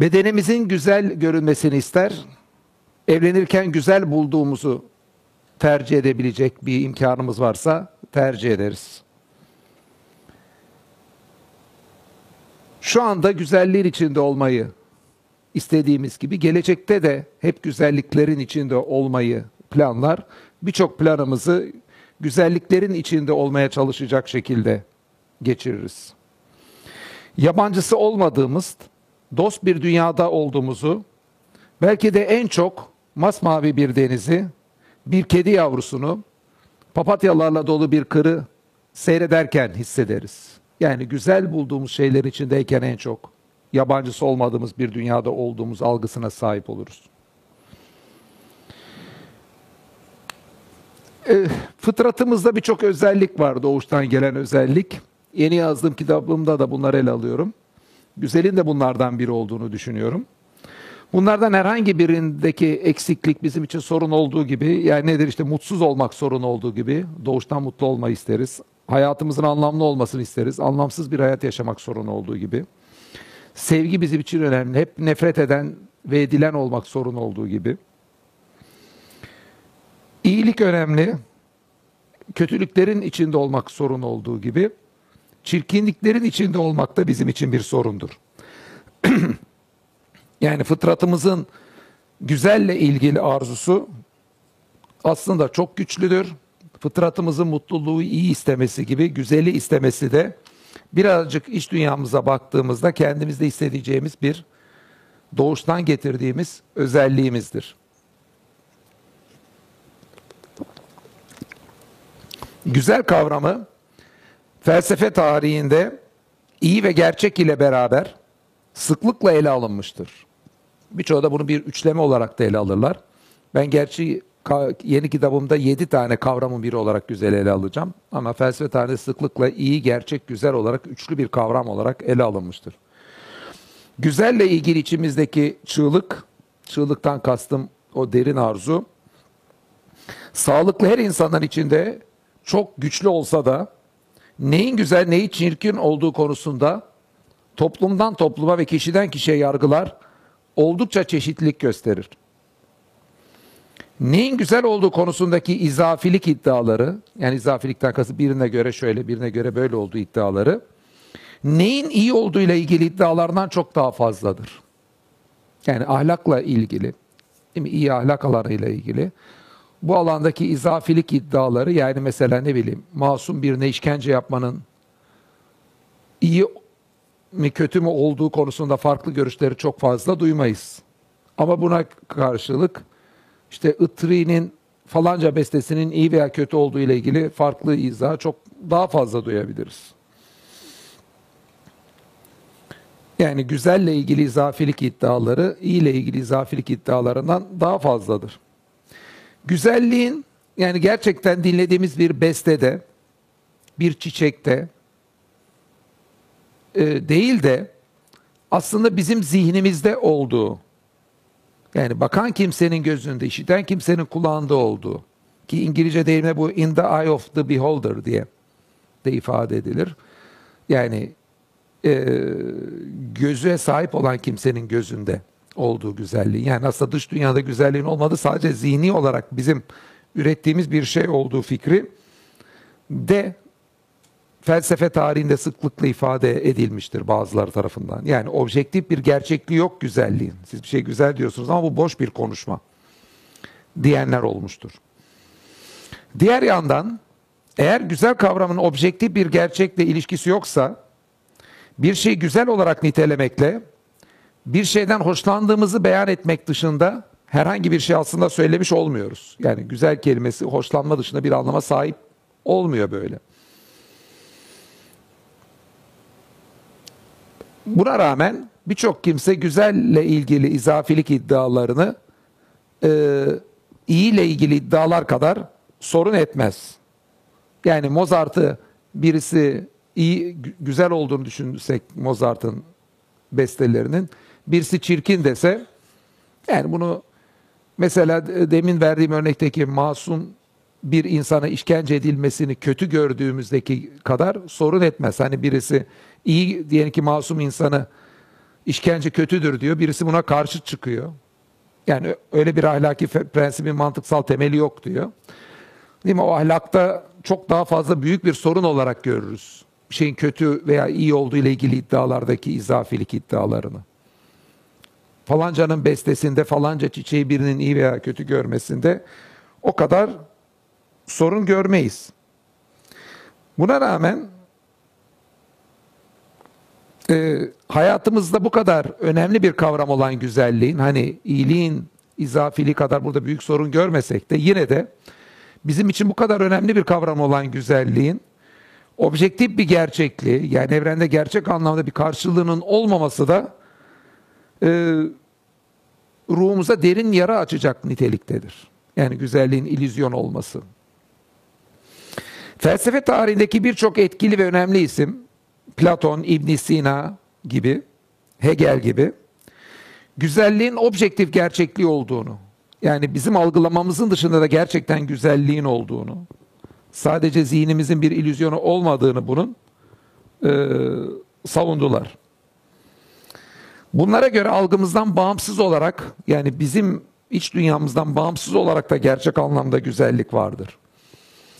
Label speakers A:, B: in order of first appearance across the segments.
A: Bedenimizin güzel görünmesini ister. Evlenirken güzel bulduğumuzu tercih edebilecek bir imkanımız varsa tercih ederiz. Şu anda güzelliğin içinde olmayı istediğimiz gibi gelecekte de hep güzelliklerin içinde olmayı planlar. Birçok planımızı güzelliklerin içinde olmaya çalışacak şekilde geçiririz. Yabancısı olmadığımız, dost bir dünyada olduğumuzu, belki de en çok masmavi bir denizi, bir kedi yavrusunu, papatyalarla dolu bir kırı seyrederken hissederiz. Yani güzel bulduğumuz şeylerin içindeyken en çok yabancısı olmadığımız bir dünyada olduğumuz algısına sahip oluruz. E, fıtratımızda birçok özellik var, doğuştan gelen özellik. Yeni yazdığım kitabımda da bunları ele alıyorum. Güzelin de bunlardan biri olduğunu düşünüyorum. Bunlardan herhangi birindeki eksiklik bizim için sorun olduğu gibi, yani nedir işte mutsuz olmak sorun olduğu gibi, doğuştan mutlu olmayı isteriz. Hayatımızın anlamlı olmasını isteriz. Anlamsız bir hayat yaşamak sorun olduğu gibi. Sevgi bizim için önemli. Hep nefret eden ve edilen olmak sorun olduğu gibi. İyilik önemli. Kötülüklerin içinde olmak sorun olduğu gibi. Çirkinliklerin içinde olmak da bizim için bir sorundur. yani fıtratımızın güzelle ilgili arzusu aslında çok güçlüdür. Fıtratımızın mutluluğu iyi istemesi gibi güzeli istemesi de birazcık iç dünyamıza baktığımızda kendimizde hissedeceğimiz bir doğuştan getirdiğimiz özelliğimizdir. Güzel kavramı felsefe tarihinde iyi ve gerçek ile beraber sıklıkla ele alınmıştır. Birçoğu da bunu bir üçleme olarak da ele alırlar. Ben gerçi yeni kitabımda yedi tane kavramın biri olarak güzel ele alacağım. Ama felsefe tarihinde sıklıkla iyi, gerçek, güzel olarak üçlü bir kavram olarak ele alınmıştır. Güzelle ilgili içimizdeki çığlık, çığlıktan kastım o derin arzu, sağlıklı her insanın içinde çok güçlü olsa da neyin güzel neyi çirkin olduğu konusunda toplumdan topluma ve kişiden kişiye yargılar oldukça çeşitlilik gösterir. Neyin güzel olduğu konusundaki izafilik iddiaları, yani izafilikten kasıt birine göre şöyle, birine göre böyle olduğu iddiaları, neyin iyi olduğu ile ilgili iddialardan çok daha fazladır. Yani ahlakla ilgili, değil mi? iyi ahlak alanıyla ilgili. Bu alandaki izafilik iddiaları, yani mesela ne bileyim, masum birine işkence yapmanın iyi mi kötü mü olduğu konusunda farklı görüşleri çok fazla duymayız. Ama buna karşılık, işte Itri'nin falanca bestesinin iyi veya kötü olduğu ile ilgili farklı izah çok daha fazla duyabiliriz. Yani güzelle ilgili izafilik iddiaları iyi ile ilgili izafilik iddialarından daha fazladır. Güzelliğin yani gerçekten dinlediğimiz bir bestede, bir çiçekte e, değil de aslında bizim zihnimizde olduğu, yani bakan kimsenin gözünde, işiten kimsenin kulağında olduğu ki İngilizce deyimle bu in the eye of the beholder diye de ifade edilir. Yani e, gözüne sahip olan kimsenin gözünde olduğu güzelliği. Yani aslında dış dünyada güzelliğin olmadığı sadece zihni olarak bizim ürettiğimiz bir şey olduğu fikri de felsefe tarihinde sıklıkla ifade edilmiştir bazıları tarafından. Yani objektif bir gerçekliği yok güzelliğin. Siz bir şey güzel diyorsunuz ama bu boş bir konuşma diyenler olmuştur. Diğer yandan eğer güzel kavramın objektif bir gerçekle ilişkisi yoksa bir şey güzel olarak nitelemekle bir şeyden hoşlandığımızı beyan etmek dışında herhangi bir şey aslında söylemiş olmuyoruz. Yani güzel kelimesi hoşlanma dışında bir anlama sahip olmuyor böyle. Buna rağmen birçok kimse güzelle ilgili izafilik iddialarını e, iyi ile ilgili iddialar kadar sorun etmez. Yani Mozart'ı birisi iyi güzel olduğunu düşünsek Mozart'ın bestelerinin birisi çirkin dese yani bunu mesela demin verdiğim örnekteki masum bir insana işkence edilmesini kötü gördüğümüzdeki kadar sorun etmez. Hani birisi iyi diyelim ki masum insanı işkence kötüdür diyor. Birisi buna karşı çıkıyor. Yani öyle bir ahlaki prensibin mantıksal temeli yok diyor. Değil mi? O ahlakta çok daha fazla büyük bir sorun olarak görürüz. Bir şeyin kötü veya iyi olduğu ile ilgili iddialardaki izafilik iddialarını. Falancanın bestesinde falanca çiçeği birinin iyi veya kötü görmesinde o kadar sorun görmeyiz. Buna rağmen e, hayatımızda bu kadar önemli bir kavram olan güzelliğin, hani iyiliğin izafiliği kadar burada büyük sorun görmesek de yine de bizim için bu kadar önemli bir kavram olan güzelliğin objektif bir gerçekliği, yani evrende gerçek anlamda bir karşılığının olmaması da ruhumuza derin yara açacak niteliktedir. Yani güzelliğin ilüzyon olması. Felsefe tarihindeki birçok etkili ve önemli isim, Platon, İbn Sina gibi, Hegel gibi, güzelliğin objektif gerçekliği olduğunu, yani bizim algılamamızın dışında da gerçekten güzelliğin olduğunu, sadece zihnimizin bir ilüzyonu olmadığını bunun e, savundular. Bunlara göre algımızdan bağımsız olarak, yani bizim iç dünyamızdan bağımsız olarak da gerçek anlamda güzellik vardır.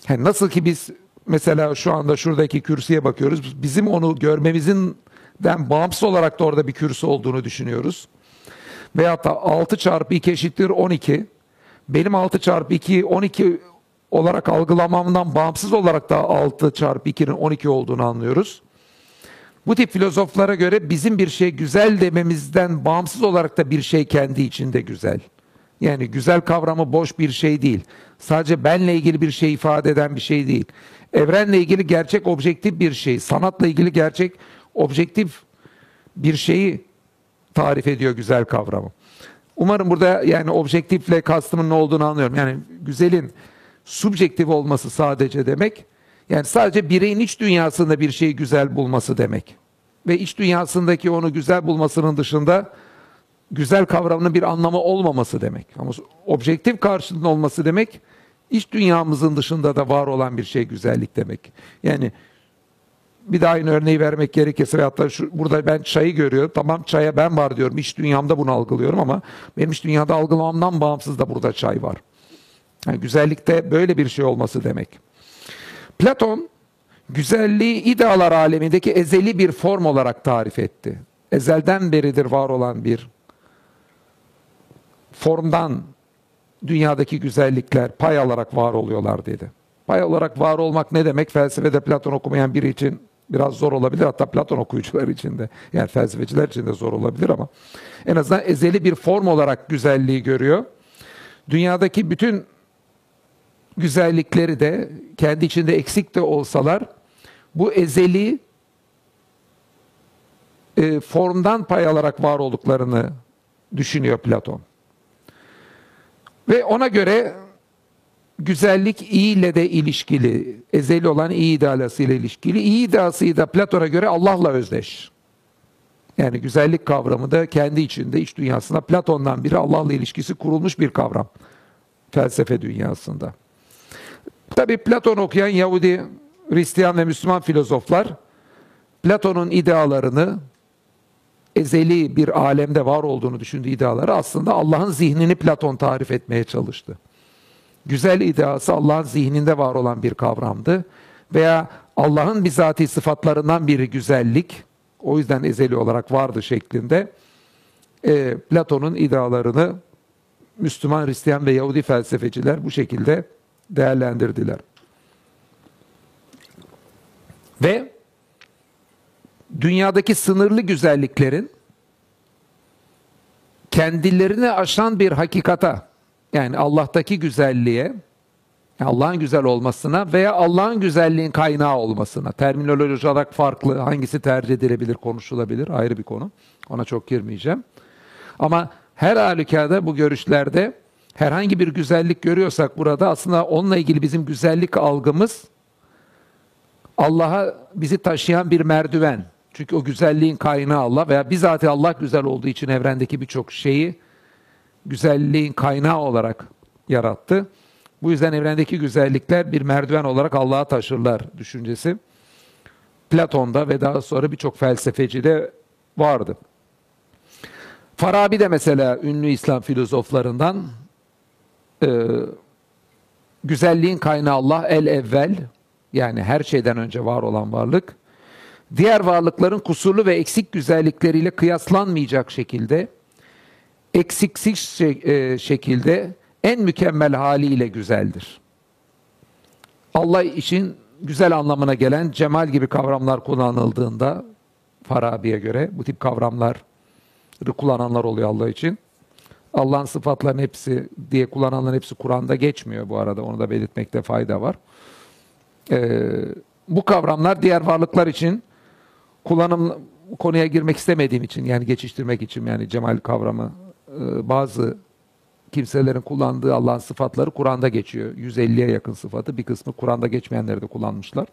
A: Yani nasıl ki biz mesela şu anda şuradaki kürsüye bakıyoruz. Bizim onu görmemizin bağımsız olarak da orada bir kürsü olduğunu düşünüyoruz. Veyahut da 6 çarpı 2 eşittir 12. Benim 6 çarpı 2 12 olarak algılamamdan bağımsız olarak da 6 çarpı 2'nin 12 olduğunu anlıyoruz. Bu tip filozoflara göre bizim bir şey güzel dememizden bağımsız olarak da bir şey kendi içinde güzel. Yani güzel kavramı boş bir şey değil. Sadece benle ilgili bir şey ifade eden bir şey değil. Evrenle ilgili gerçek objektif bir şey. Sanatla ilgili gerçek objektif bir şeyi tarif ediyor güzel kavramı. Umarım burada yani objektifle kastımın ne olduğunu anlıyorum. Yani güzelin subjektif olması sadece demek. Yani sadece bireyin iç dünyasında bir şeyi güzel bulması demek. Ve iç dünyasındaki onu güzel bulmasının dışında güzel kavramının bir anlamı olmaması demek. Ama objektif karşılığında olması demek iç dünyamızın dışında da var olan bir şey güzellik demek. Yani bir daha aynı örneği vermek gerekirse veyahut da şu, burada ben çayı görüyorum. Tamam çaya ben var diyorum. İç dünyamda bunu algılıyorum ama benim iç dünyada algılamamdan bağımsız da burada çay var. Yani güzellikte böyle bir şey olması demek. Platon güzelliği idealar alemindeki ezeli bir form olarak tarif etti. Ezelden beridir var olan bir formdan dünyadaki güzellikler pay alarak var oluyorlar dedi. Pay olarak var olmak ne demek? Felsefede Platon okumayan biri için biraz zor olabilir. Hatta Platon okuyucular için de yani felsefeciler için de zor olabilir ama en azından ezeli bir form olarak güzelliği görüyor. Dünyadaki bütün güzellikleri de kendi içinde eksik de olsalar bu ezeli e, formdan pay alarak var olduklarını düşünüyor Platon. Ve ona göre güzellik iyi ile de ilişkili, ezeli olan iyi iddiası ile ilişkili. İyi iddiası da Platon'a göre Allah'la özdeş. Yani güzellik kavramı da kendi içinde, iç dünyasında Platon'dan biri Allah'la ilişkisi kurulmuş bir kavram. Felsefe dünyasında. Tabi Platon okuyan Yahudi, Hristiyan ve Müslüman filozoflar Platon'un idealarını ezeli bir alemde var olduğunu düşündüğü ideaları aslında Allah'ın zihnini Platon tarif etmeye çalıştı. Güzel ideası Allah'ın zihninde var olan bir kavramdı. Veya Allah'ın bizatihi sıfatlarından biri güzellik. O yüzden ezeli olarak vardı şeklinde. E, Platon'un idealarını Müslüman, Hristiyan ve Yahudi felsefeciler bu şekilde değerlendirdiler. Ve dünyadaki sınırlı güzelliklerin kendilerini aşan bir hakikata yani Allah'taki güzelliğe Allah'ın güzel olmasına veya Allah'ın güzelliğin kaynağı olmasına. Terminoloji olarak farklı hangisi tercih edilebilir konuşulabilir ayrı bir konu. Ona çok girmeyeceğim. Ama her halükarda bu görüşlerde herhangi bir güzellik görüyorsak burada aslında onunla ilgili bizim güzellik algımız Allah'a bizi taşıyan bir merdiven. Çünkü o güzelliğin kaynağı Allah veya bizatihi Allah güzel olduğu için evrendeki birçok şeyi güzelliğin kaynağı olarak yarattı. Bu yüzden evrendeki güzellikler bir merdiven olarak Allah'a taşırlar düşüncesi. Platon'da ve daha sonra birçok felsefecide vardı. Farabi de mesela ünlü İslam filozoflarından e, güzelliğin kaynağı Allah el evvel yani her şeyden önce var olan varlık diğer varlıkların kusurlu ve eksik güzellikleriyle kıyaslanmayacak şekilde eksiksiz e, şekilde en mükemmel haliyle güzeldir. Allah için güzel anlamına gelen cemal gibi kavramlar kullanıldığında Farabi'ye göre bu tip kavramlar kullananlar oluyor Allah için. Allah'ın sıfatlarının hepsi diye kullananların hepsi Kur'an'da geçmiyor bu arada. Onu da belirtmekte fayda var. Ee, bu kavramlar diğer varlıklar için kullanım konuya girmek istemediğim için yani geçiştirmek için yani cemal kavramı e, bazı kimselerin kullandığı Allah'ın sıfatları Kur'an'da geçiyor. 150'ye yakın sıfatı bir kısmı Kur'an'da geçmeyenleri de kullanmışlar.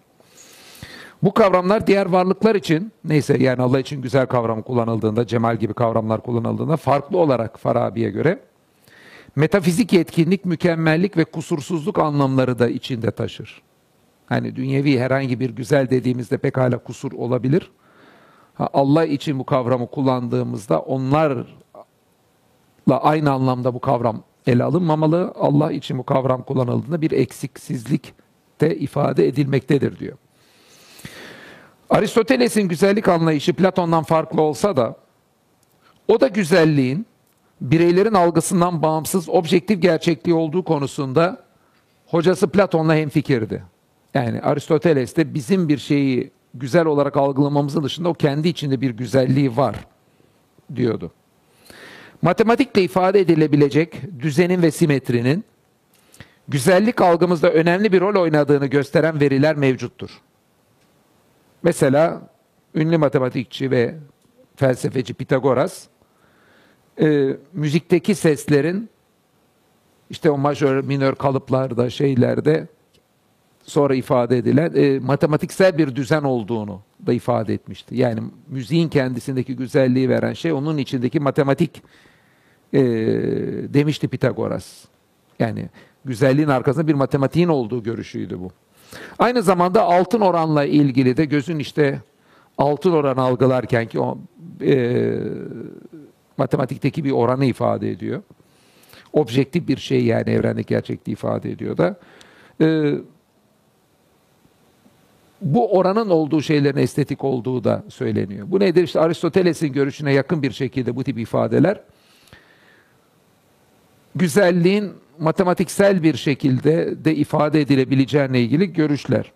A: Bu kavramlar diğer varlıklar için neyse yani Allah için güzel kavram kullanıldığında, cemal gibi kavramlar kullanıldığında farklı olarak Farabi'ye göre metafizik yetkinlik, mükemmellik ve kusursuzluk anlamları da içinde taşır. Hani dünyevi herhangi bir güzel dediğimizde pekala kusur olabilir. Ha, Allah için bu kavramı kullandığımızda onlarla aynı anlamda bu kavram ele alınmamalı. Allah için bu kavram kullanıldığında bir eksiksizlik de ifade edilmektedir diyor. Aristoteles'in güzellik anlayışı Platon'dan farklı olsa da o da güzelliğin bireylerin algısından bağımsız objektif gerçekliği olduğu konusunda hocası Platon'la hemfikirdi. Yani Aristoteles de bizim bir şeyi güzel olarak algılamamızın dışında o kendi içinde bir güzelliği var diyordu. Matematikle ifade edilebilecek düzenin ve simetrinin güzellik algımızda önemli bir rol oynadığını gösteren veriler mevcuttur. Mesela ünlü matematikçi ve felsefeci Pitagoras e, müzikteki seslerin işte o majör, minör kalıplarda, şeylerde sonra ifade edilen e, matematiksel bir düzen olduğunu da ifade etmişti. Yani müziğin kendisindeki güzelliği veren şey onun içindeki matematik e, demişti Pitagoras. Yani güzelliğin arkasında bir matematiğin olduğu görüşüydü bu. Aynı zamanda altın oranla ilgili de gözün işte altın oran algılarken ki o e, matematikteki bir oranı ifade ediyor. Objektif bir şey yani evrendeki gerçekliği ifade ediyor da. E, bu oranın olduğu şeylerin estetik olduğu da söyleniyor. Bu nedir? İşte Aristoteles'in görüşüne yakın bir şekilde bu tip ifadeler güzelliğin matematiksel bir şekilde de ifade edilebileceğine ilgili görüşler.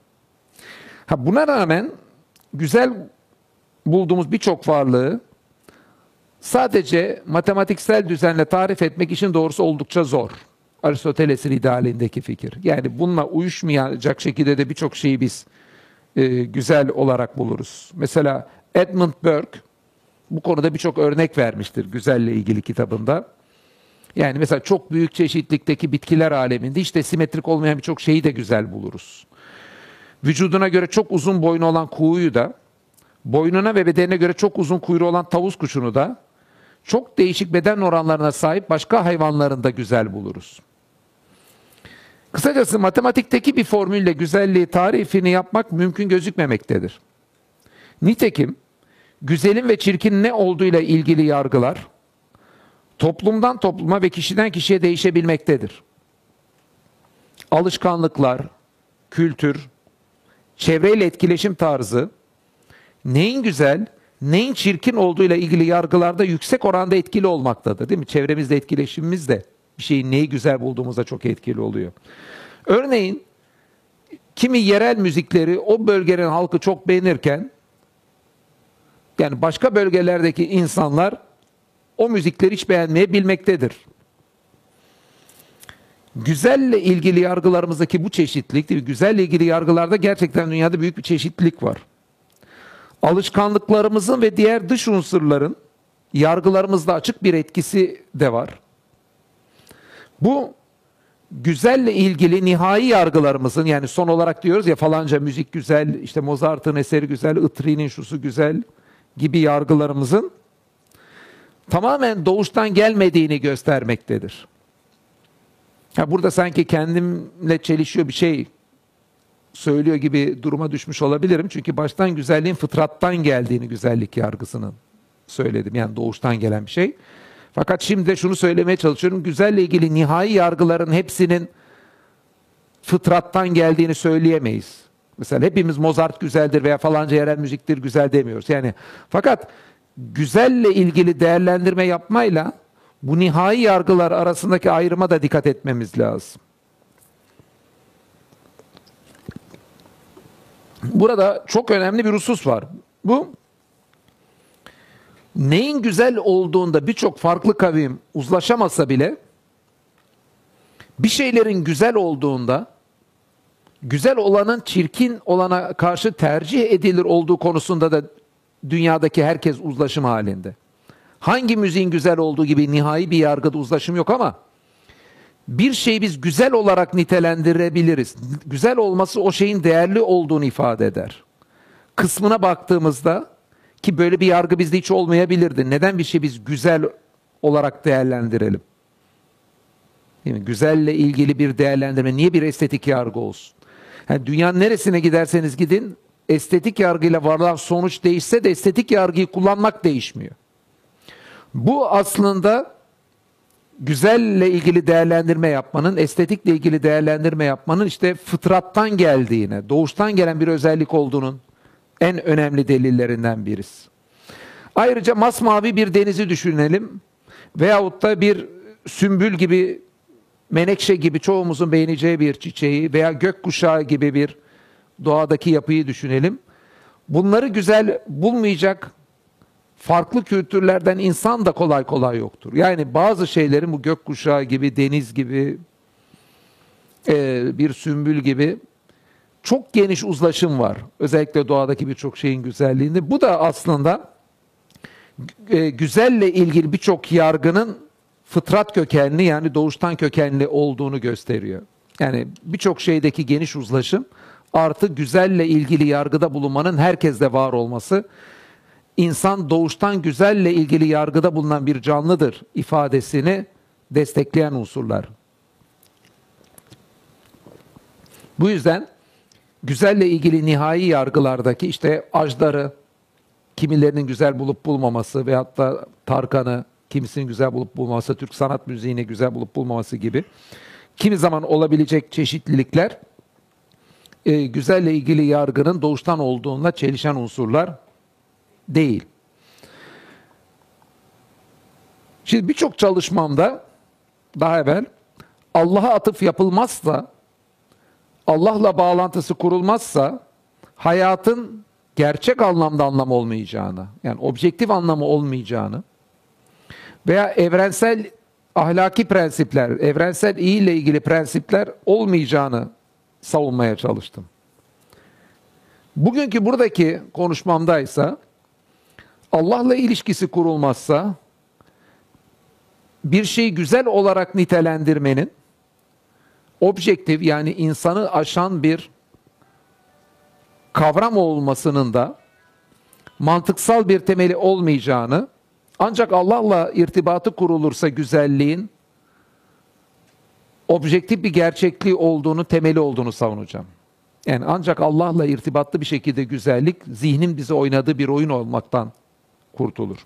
A: Ha buna rağmen güzel bulduğumuz birçok varlığı sadece matematiksel düzenle tarif etmek için doğrusu oldukça zor. Aristoteles'in idealindeki fikir. Yani bununla uyuşmayacak şekilde de birçok şeyi biz e, güzel olarak buluruz. Mesela Edmund Burke bu konuda birçok örnek vermiştir güzelle ilgili kitabında. Yani mesela çok büyük çeşitlikteki bitkiler aleminde işte simetrik olmayan birçok şeyi de güzel buluruz. Vücuduna göre çok uzun boynu olan kuğuyu da, boynuna ve bedenine göre çok uzun kuyruğu olan tavus kuşunu da, çok değişik beden oranlarına sahip başka hayvanların da güzel buluruz. Kısacası matematikteki bir formülle güzelliği tarifini yapmak mümkün gözükmemektedir. Nitekim güzelin ve çirkin ne olduğuyla ilgili yargılar toplumdan topluma ve kişiden kişiye değişebilmektedir. Alışkanlıklar, kültür, çevreyle etkileşim tarzı neyin güzel, neyin çirkin olduğuyla ilgili yargılarda yüksek oranda etkili olmaktadır. Değil mi? Çevremizde etkileşimimiz de bir şeyin neyi güzel bulduğumuzda çok etkili oluyor. Örneğin kimi yerel müzikleri o bölgenin halkı çok beğenirken yani başka bölgelerdeki insanlar o müzikleri hiç beğenmeyebilmektedir. Güzelle ilgili yargılarımızdaki bu çeşitlilik, değil güzelle ilgili yargılarda gerçekten dünyada büyük bir çeşitlilik var. Alışkanlıklarımızın ve diğer dış unsurların yargılarımızda açık bir etkisi de var. Bu güzelle ilgili nihai yargılarımızın yani son olarak diyoruz ya falanca müzik güzel, işte Mozart'ın eseri güzel, Itri'nin şusu güzel gibi yargılarımızın tamamen doğuştan gelmediğini göstermektedir. Ya burada sanki kendimle çelişiyor bir şey söylüyor gibi duruma düşmüş olabilirim. Çünkü baştan güzelliğin fıtrattan geldiğini güzellik yargısının söyledim. Yani doğuştan gelen bir şey. Fakat şimdi de şunu söylemeye çalışıyorum. Güzelle ilgili nihai yargıların hepsinin fıtrattan geldiğini söyleyemeyiz. Mesela hepimiz Mozart güzeldir veya falanca yerel müziktir güzel demiyoruz. Yani fakat güzelle ilgili değerlendirme yapmayla bu nihai yargılar arasındaki ayrıma da dikkat etmemiz lazım. Burada çok önemli bir husus var. Bu neyin güzel olduğunda birçok farklı kavim uzlaşamasa bile bir şeylerin güzel olduğunda güzel olanın çirkin olana karşı tercih edilir olduğu konusunda da dünyadaki herkes uzlaşım halinde. Hangi müziğin güzel olduğu gibi nihai bir yargıda uzlaşım yok ama bir şeyi biz güzel olarak nitelendirebiliriz. Güzel olması o şeyin değerli olduğunu ifade eder. Kısmına baktığımızda ki böyle bir yargı bizde hiç olmayabilirdi. Neden bir şey biz güzel olarak değerlendirelim? Değil mi? Güzelle ilgili bir değerlendirme niye bir estetik yargı olsun? Yani dünyanın neresine giderseniz gidin estetik yargıyla varılan sonuç değişse de estetik yargıyı kullanmak değişmiyor. Bu aslında güzelle ilgili değerlendirme yapmanın, estetikle ilgili değerlendirme yapmanın işte fıtrattan geldiğine, doğuştan gelen bir özellik olduğunun en önemli delillerinden birisi. Ayrıca masmavi bir denizi düşünelim veyahut da bir sümbül gibi, menekşe gibi çoğumuzun beğeneceği bir çiçeği veya gökkuşağı gibi bir doğadaki yapıyı düşünelim. Bunları güzel bulmayacak farklı kültürlerden insan da kolay kolay yoktur. Yani bazı şeylerin bu gökkuşağı gibi, deniz gibi, e, bir sümbül gibi çok geniş uzlaşım var. Özellikle doğadaki birçok şeyin güzelliğinde. Bu da aslında e, güzelle ilgili birçok yargının fıtrat kökenli yani doğuştan kökenli olduğunu gösteriyor. Yani birçok şeydeki geniş uzlaşım artı güzelle ilgili yargıda bulunmanın herkeste var olması insan doğuştan güzelle ilgili yargıda bulunan bir canlıdır ifadesini destekleyen unsurlar. Bu yüzden güzelle ilgili nihai yargılardaki işte ajdarı, kimilerinin güzel bulup bulmaması veyahut da Tarkan'ı, kimisinin güzel bulup bulmaması, Türk sanat müziğini güzel bulup bulmaması gibi kimi zaman olabilecek çeşitlilikler e, güzelle ilgili yargının doğuştan olduğunda çelişen unsurlar değil. Şimdi birçok çalışmamda daha evvel Allah'a atıf yapılmazsa, Allah'la bağlantısı kurulmazsa hayatın gerçek anlamda anlam olmayacağını, yani objektif anlamı olmayacağını veya evrensel ahlaki prensipler, evrensel iyi ile ilgili prensipler olmayacağını savunmaya çalıştım. Bugünkü buradaki konuşmamdaysa Allah'la ilişkisi kurulmazsa bir şeyi güzel olarak nitelendirmenin objektif yani insanı aşan bir kavram olmasının da mantıksal bir temeli olmayacağını ancak Allah'la irtibatı kurulursa güzelliğin objektif bir gerçekliği olduğunu, temeli olduğunu savunacağım. Yani ancak Allah'la irtibatlı bir şekilde güzellik zihnin bize oynadığı bir oyun olmaktan kurtulur.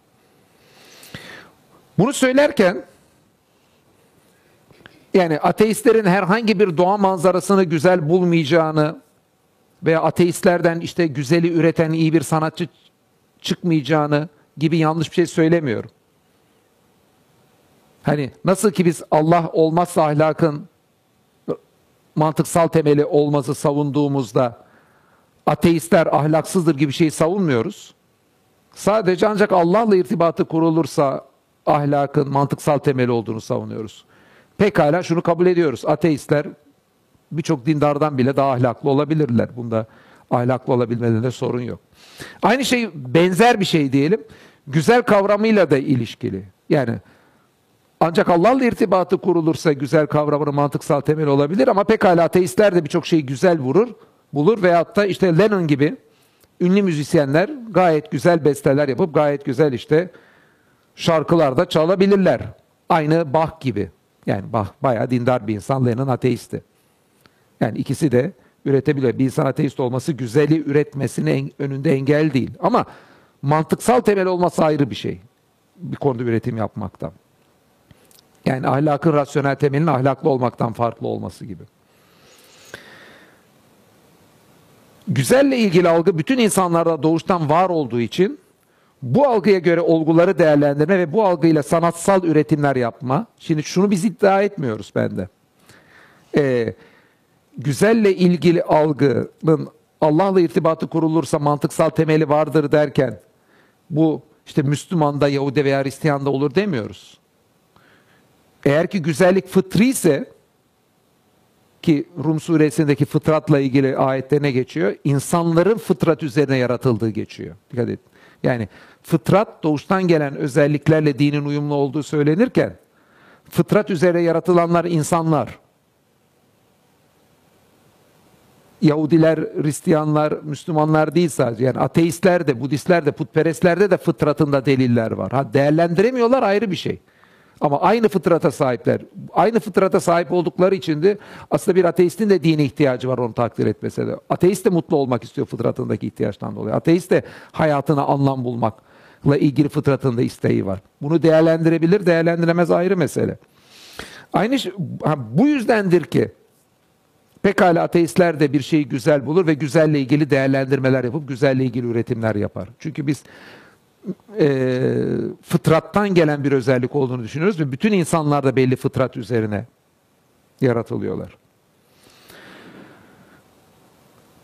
A: Bunu söylerken yani ateistlerin herhangi bir doğa manzarasını güzel bulmayacağını veya ateistlerden işte güzeli üreten iyi bir sanatçı çıkmayacağını gibi yanlış bir şey söylemiyorum. Hani nasıl ki biz Allah olmazsa ahlakın mantıksal temeli olması savunduğumuzda ateistler ahlaksızdır gibi şey savunmuyoruz. Sadece ancak Allah'la irtibatı kurulursa ahlakın mantıksal temeli olduğunu savunuyoruz. Pekala şunu kabul ediyoruz. Ateistler birçok dindardan bile daha ahlaklı olabilirler. Bunda ahlaklı olabilmelerinde sorun yok. Aynı şey benzer bir şey diyelim. Güzel kavramıyla da ilişkili. Yani ancak Allah'la irtibatı kurulursa güzel kavramının mantıksal temeli olabilir ama pekala ateistler de birçok şeyi güzel vurur, bulur veyahut da işte Lennon gibi ünlü müzisyenler gayet güzel besteler yapıp gayet güzel işte şarkılar da çalabilirler. Aynı Bach gibi. Yani Bach bayağı dindar bir insan, Lennon ateisti. Yani ikisi de üretebilir. Bir insan ateist olması güzeli üretmesinin önünde engel değil. Ama mantıksal temel olması ayrı bir şey. Bir konuda üretim yapmaktan. Yani ahlakın rasyonel temelinin ahlaklı olmaktan farklı olması gibi. Güzelle ilgili algı bütün insanlarda doğuştan var olduğu için bu algıya göre olguları değerlendirme ve bu algıyla sanatsal üretimler yapma. Şimdi şunu biz iddia etmiyoruz bende. Ee, güzelle ilgili algının Allah'la irtibatı kurulursa mantıksal temeli vardır derken bu işte Müslümanda, Yahudi veya Hristiyan'da olur demiyoruz. Eğer ki güzellik fıtri ise ki Rum suresindeki fıtratla ilgili ayette ne geçiyor? İnsanların fıtrat üzerine yaratıldığı geçiyor. Dikkat edin. Yani fıtrat doğuştan gelen özelliklerle dinin uyumlu olduğu söylenirken fıtrat üzere yaratılanlar insanlar. Yahudiler, Hristiyanlar, Müslümanlar değil sadece. Yani ateistler de, Budistler de, putperestlerde de fıtratında deliller var. Ha değerlendiremiyorlar ayrı bir şey. Ama aynı fıtrata sahipler. Aynı fıtrata sahip oldukları için de aslında bir ateistin de dine ihtiyacı var onu takdir etmese de. Ateist de mutlu olmak istiyor fıtratındaki ihtiyaçtan dolayı. Ateist de hayatına anlam bulmakla ilgili fıtratında isteği var. Bunu değerlendirebilir, değerlendiremez ayrı mesele. Aynı bu yüzdendir ki pekala ateistler de bir şeyi güzel bulur ve güzelle ilgili değerlendirmeler yapıp güzelle ilgili üretimler yapar. Çünkü biz e, fıtrattan gelen bir özellik olduğunu düşünüyoruz ve bütün insanlar da belli fıtrat üzerine yaratılıyorlar.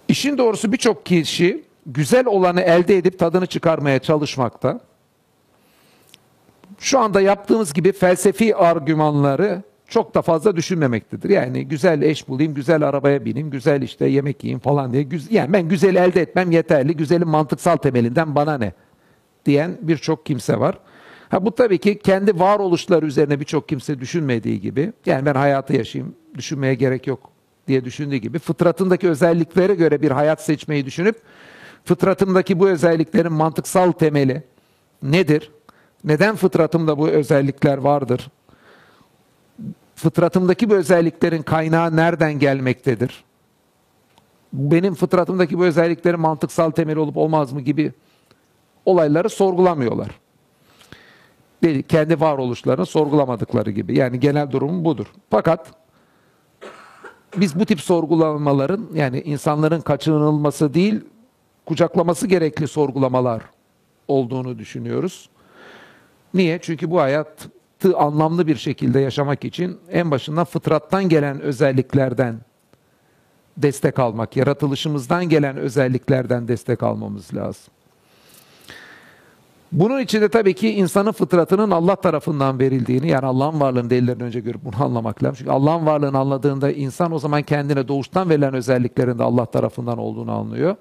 A: İşin doğrusu birçok kişi güzel olanı elde edip tadını çıkarmaya çalışmakta. Şu anda yaptığımız gibi felsefi argümanları çok da fazla düşünmemektedir. Yani güzel eş bulayım, güzel arabaya bineyim, güzel işte yemek yiyeyim falan diye. Yani ben güzel elde etmem yeterli. Güzelin mantıksal temelinden bana ne? Diyen birçok kimse var. Ha bu tabii ki kendi varoluşları üzerine birçok kimse düşünmediği gibi, yani ben hayatı yaşayayım, düşünmeye gerek yok diye düşündüğü gibi, fıtratındaki özelliklere göre bir hayat seçmeyi düşünüp, fıtratımdaki bu özelliklerin mantıksal temeli nedir? Neden fıtratımda bu özellikler vardır? Fıtratımdaki bu özelliklerin kaynağı nereden gelmektedir? Benim fıtratımdaki bu özelliklerin mantıksal temeli olup olmaz mı gibi olayları sorgulamıyorlar. Değil, kendi varoluşlarını sorgulamadıkları gibi. Yani genel durum budur. Fakat biz bu tip sorgulamaların yani insanların kaçınılması değil, kucaklaması gerekli sorgulamalar olduğunu düşünüyoruz. Niye? Çünkü bu hayatı anlamlı bir şekilde yaşamak için en başından fıtrattan gelen özelliklerden destek almak, yaratılışımızdan gelen özelliklerden destek almamız lazım. Bunun içinde tabii ki insanın fıtratının Allah tarafından verildiğini yani Allah'ın varlığını delillerini önce görüp bunu anlamak lazım. Çünkü Allah'ın varlığını anladığında insan o zaman kendine doğuştan verilen özelliklerin de Allah tarafından olduğunu anlıyor.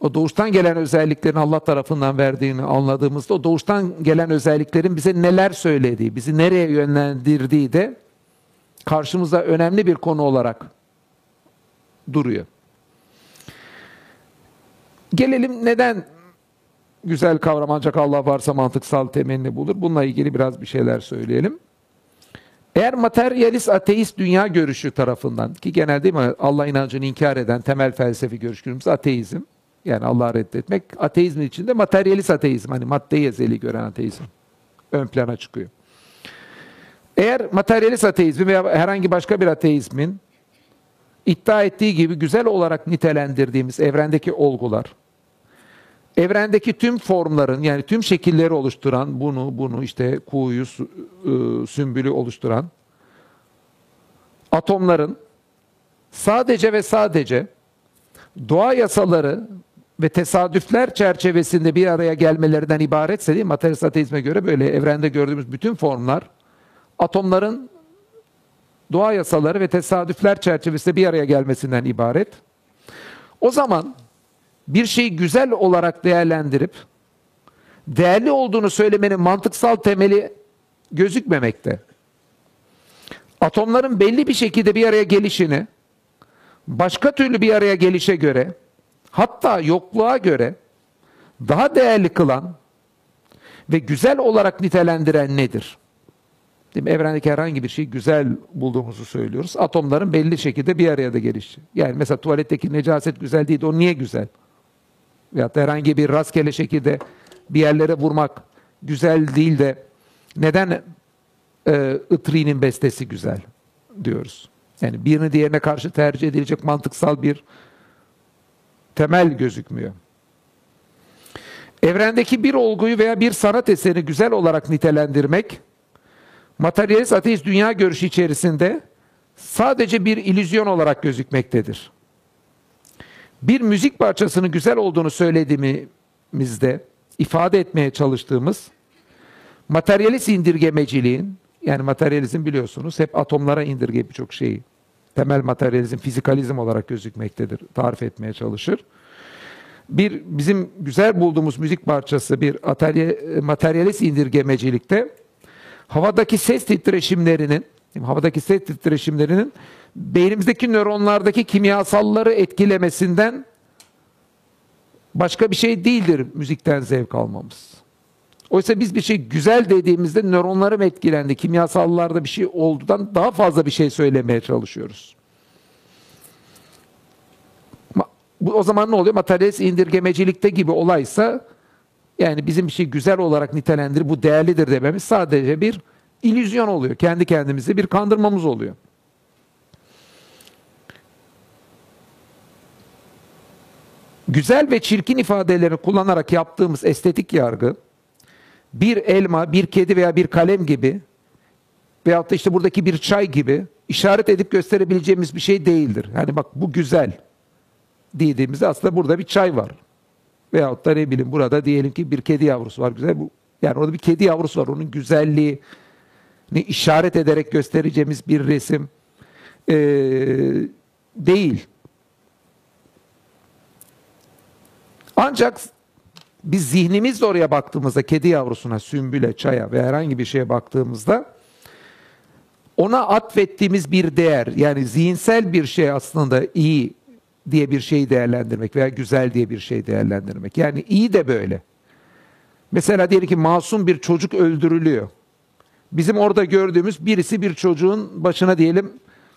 A: O doğuştan gelen özelliklerin Allah tarafından verdiğini anladığımızda o doğuştan gelen özelliklerin bize neler söylediği, bizi nereye yönlendirdiği de karşımıza önemli bir konu olarak duruyor. Gelelim neden güzel kavram ancak Allah varsa mantıksal temelini bulur. Bununla ilgili biraz bir şeyler söyleyelim. Eğer materyalist ateist dünya görüşü tarafından ki genelde Allah inancını inkar eden temel felsefi görüşümüz ateizm. Yani Allah'ı reddetmek. Ateizmin içinde materyalist ateizm. Hani maddeyi ezeli gören ateizm. Ön plana çıkıyor. Eğer materyalist ateizm veya herhangi başka bir ateizmin iddia ettiği gibi güzel olarak nitelendirdiğimiz evrendeki olgular, evrendeki tüm formların yani tüm şekilleri oluşturan bunu bunu işte kuğuyu e, sümbülü oluşturan atomların sadece ve sadece doğa yasaları ve tesadüfler çerçevesinde bir araya gelmelerinden ibaretse değil materyalist ateizme göre böyle evrende gördüğümüz bütün formlar atomların doğa yasaları ve tesadüfler çerçevesinde bir araya gelmesinden ibaret. O zaman bir şeyi güzel olarak değerlendirip değerli olduğunu söylemenin mantıksal temeli gözükmemekte. Atomların belli bir şekilde bir araya gelişini başka türlü bir araya gelişe göre hatta yokluğa göre daha değerli kılan ve güzel olarak nitelendiren nedir? Değil mi? Evrendeki herhangi bir şeyi güzel bulduğumuzu söylüyoruz. Atomların belli şekilde bir araya da gelişi. Yani mesela tuvaletteki necaset güzel değil, o niye güzel? Veyahut da herhangi bir rastgele şekilde bir yerlere vurmak güzel değil de neden e, Itri'nin bestesi güzel diyoruz. Yani birini diğerine karşı tercih edilecek mantıksal bir temel gözükmüyor. Evrendeki bir olguyu veya bir sanat eserini güzel olarak nitelendirmek, materyalist ateist dünya görüşü içerisinde sadece bir ilüzyon olarak gözükmektedir. Bir müzik parçasının güzel olduğunu söylediğimizde ifade etmeye çalıştığımız materyalist indirgemeciliğin yani materyalizm biliyorsunuz hep atomlara indirge birçok şeyi temel materyalizm fizikalizm olarak gözükmektedir. Tarif etmeye çalışır. Bir bizim güzel bulduğumuz müzik parçası bir atölye, materyalist indirgemecilikte havadaki ses titreşimlerinin havadaki ses titreşimlerinin beynimizdeki nöronlardaki kimyasalları etkilemesinden başka bir şey değildir müzikten zevk almamız. Oysa biz bir şey güzel dediğimizde nöronlarım etkilendi, kimyasallarda bir şey olduğundan daha fazla bir şey söylemeye çalışıyoruz. Bu o zaman ne oluyor? Materyalist indirgemecilikte gibi olaysa yani bizim bir şey güzel olarak nitelendir, bu değerlidir dememiz sadece bir illüzyon oluyor. Kendi kendimizi bir kandırmamız oluyor. Güzel ve çirkin ifadelerini kullanarak yaptığımız estetik yargı bir elma, bir kedi veya bir kalem gibi veyahut da işte buradaki bir çay gibi işaret edip gösterebileceğimiz bir şey değildir. Yani bak bu güzel dediğimizde aslında burada bir çay var. Veyahut da ne bileyim burada diyelim ki bir kedi yavrusu var güzel. Bu, yani orada bir kedi yavrusu var. Onun güzelliği ne işaret ederek göstereceğimiz bir resim ee, değil. Ancak biz zihnimizle oraya baktığımızda kedi yavrusuna, sümbüle, çaya ve herhangi bir şeye baktığımızda ona atfettiğimiz bir değer yani zihinsel bir şey aslında iyi diye bir şey değerlendirmek veya güzel diye bir şey değerlendirmek. Yani iyi de böyle. Mesela diyelim ki masum bir çocuk öldürülüyor. Bizim orada gördüğümüz birisi bir çocuğun başına diyelim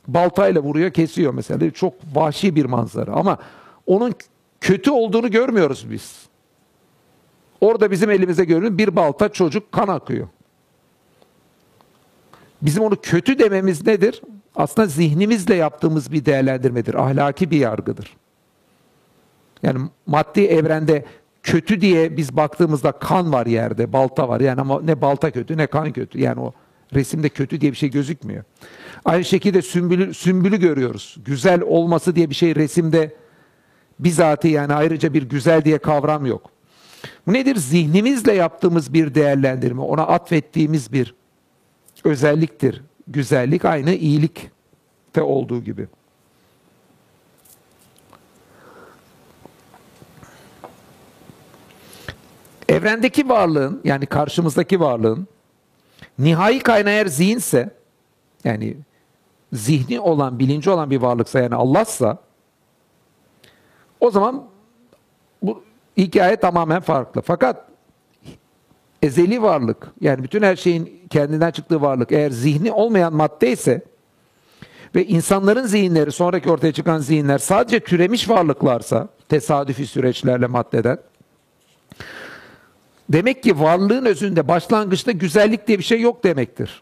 A: baltayla vuruyor, kesiyor mesela. Çok vahşi bir manzara ama onun kötü olduğunu görmüyoruz biz. Orada bizim elimizde görünen bir balta çocuk kan akıyor. Bizim onu kötü dememiz nedir? Aslında zihnimizle yaptığımız bir değerlendirmedir. Ahlaki bir yargıdır. Yani maddi evrende kötü diye biz baktığımızda kan var yerde, balta var. Yani ama ne balta kötü ne kan kötü. Yani o resimde kötü diye bir şey gözükmüyor. Aynı şekilde sümbülü, sümbülü görüyoruz. Güzel olması diye bir şey resimde bizatihi yani ayrıca bir güzel diye kavram yok. Bu nedir? Zihnimizle yaptığımız bir değerlendirme, ona atfettiğimiz bir özelliktir. Güzellik aynı iyilikte olduğu gibi. Evrendeki varlığın yani karşımızdaki varlığın nihai kaynağı eğer zihinse yani zihni olan, bilinci olan bir varlıksa yani Allah'sa o zaman bu hikaye tamamen farklı. Fakat ezeli varlık yani bütün her şeyin kendinden çıktığı varlık eğer zihni olmayan madde ise ve insanların zihinleri sonraki ortaya çıkan zihinler sadece türemiş varlıklarsa tesadüfi süreçlerle maddeden demek ki varlığın özünde başlangıçta güzellik diye bir şey yok demektir.